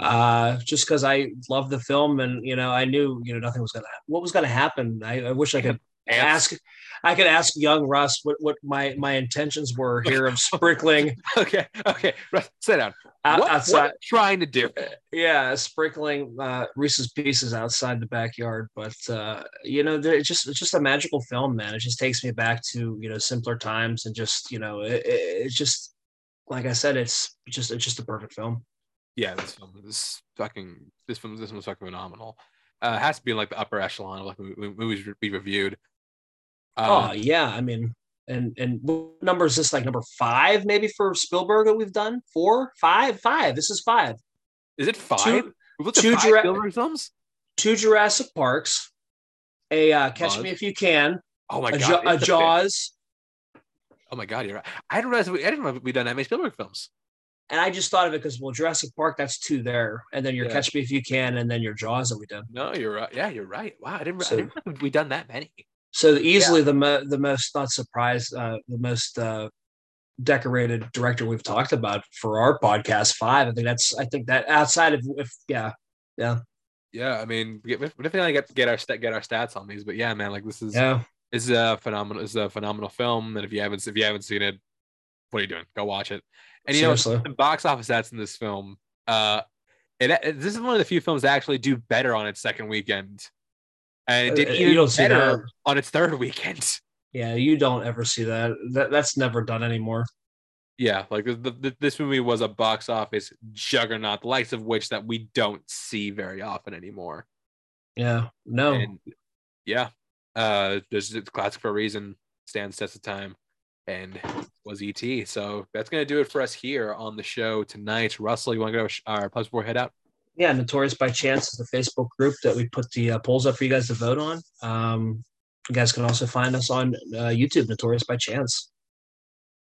uh, just because I loved the film, and you know, I knew you know nothing was gonna what was gonna happen. I, I wish I could ask, I could ask young Russ what what my my intentions were here of sprinkling Okay, okay, Russ, sit down. out, what, outside. what are you trying to do? Yeah, sprinkling uh, Reese's Pieces outside the backyard, but uh, you know, it's just it's just a magical film, man. It just takes me back to you know simpler times and just you know, it, it, it's just like I said, it's just it's just a perfect film. Yeah, this film is fucking. This film, this one's fucking phenomenal. Uh, has to be in like the upper echelon of like movies we reviewed. oh Um, yeah, I mean, and and what number is this? Like number five, maybe for Spielberg that we've done four, five, five. This is five. is it five? Two- We've looked at two five Jura- Spielberg films. Two Jurassic Parks, a uh, Catch Jaws. Me If You Can, Oh my god! A the. Jaws, Oh my god, you're right. I didn't realize we, I didn't realize we'd done that many Spielberg films. And I just thought of it because well, Jurassic Park, that's two there, and then your Yeah. Catch Me If You Can, and then your Jaws that we did. No, you're right. Yeah, you're right. Wow, I didn't. So- I didn't we'd done that many. So easily the mo- the most not surprised, uh, the most uh, decorated director we've talked about for our podcast five. I think that's I think that outside of if yeah Yeah, I mean, we we definitely get get our get our stats on these, but yeah, man, like this is yeah this is a phenomenal. This is a phenomenal film, and if you haven't if you haven't seen it, what are you doing? Go watch it. And you know, seriously the box office stats in this film, uh, it, it- this is one of the few films that actually do better on its second weekend, and it did Uh, you even don't see better that. on its third weekend. yeah you don't ever see that that that's never done anymore. Yeah, like the, the, this movie was a box office juggernaut, the likes of which that we don't see very often anymore. Yeah no And yeah, uh, there's it's classic for a reason, stands test of time, and was ET. So that's gonna do it for us here on the show tonight. Russell, you want to go our plus four head out? yeah Notorious by Chance is the Facebook group that we put the uh, polls up for you guys to vote on. Um, you guys can also find us on uh, YouTube, Notorious by Chance.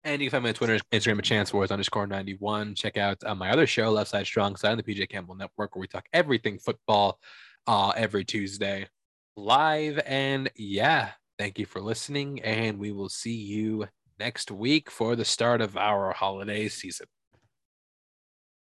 And you can find me on Twitter, Instagram at Chance Wars underscore 91. Check out uh, my other show, Left Side Strong Side, on the PJ Campbell Network, where we talk everything football uh, every Tuesday live. And yeah, thank you for listening. And we will see you next week for the start of our holiday season.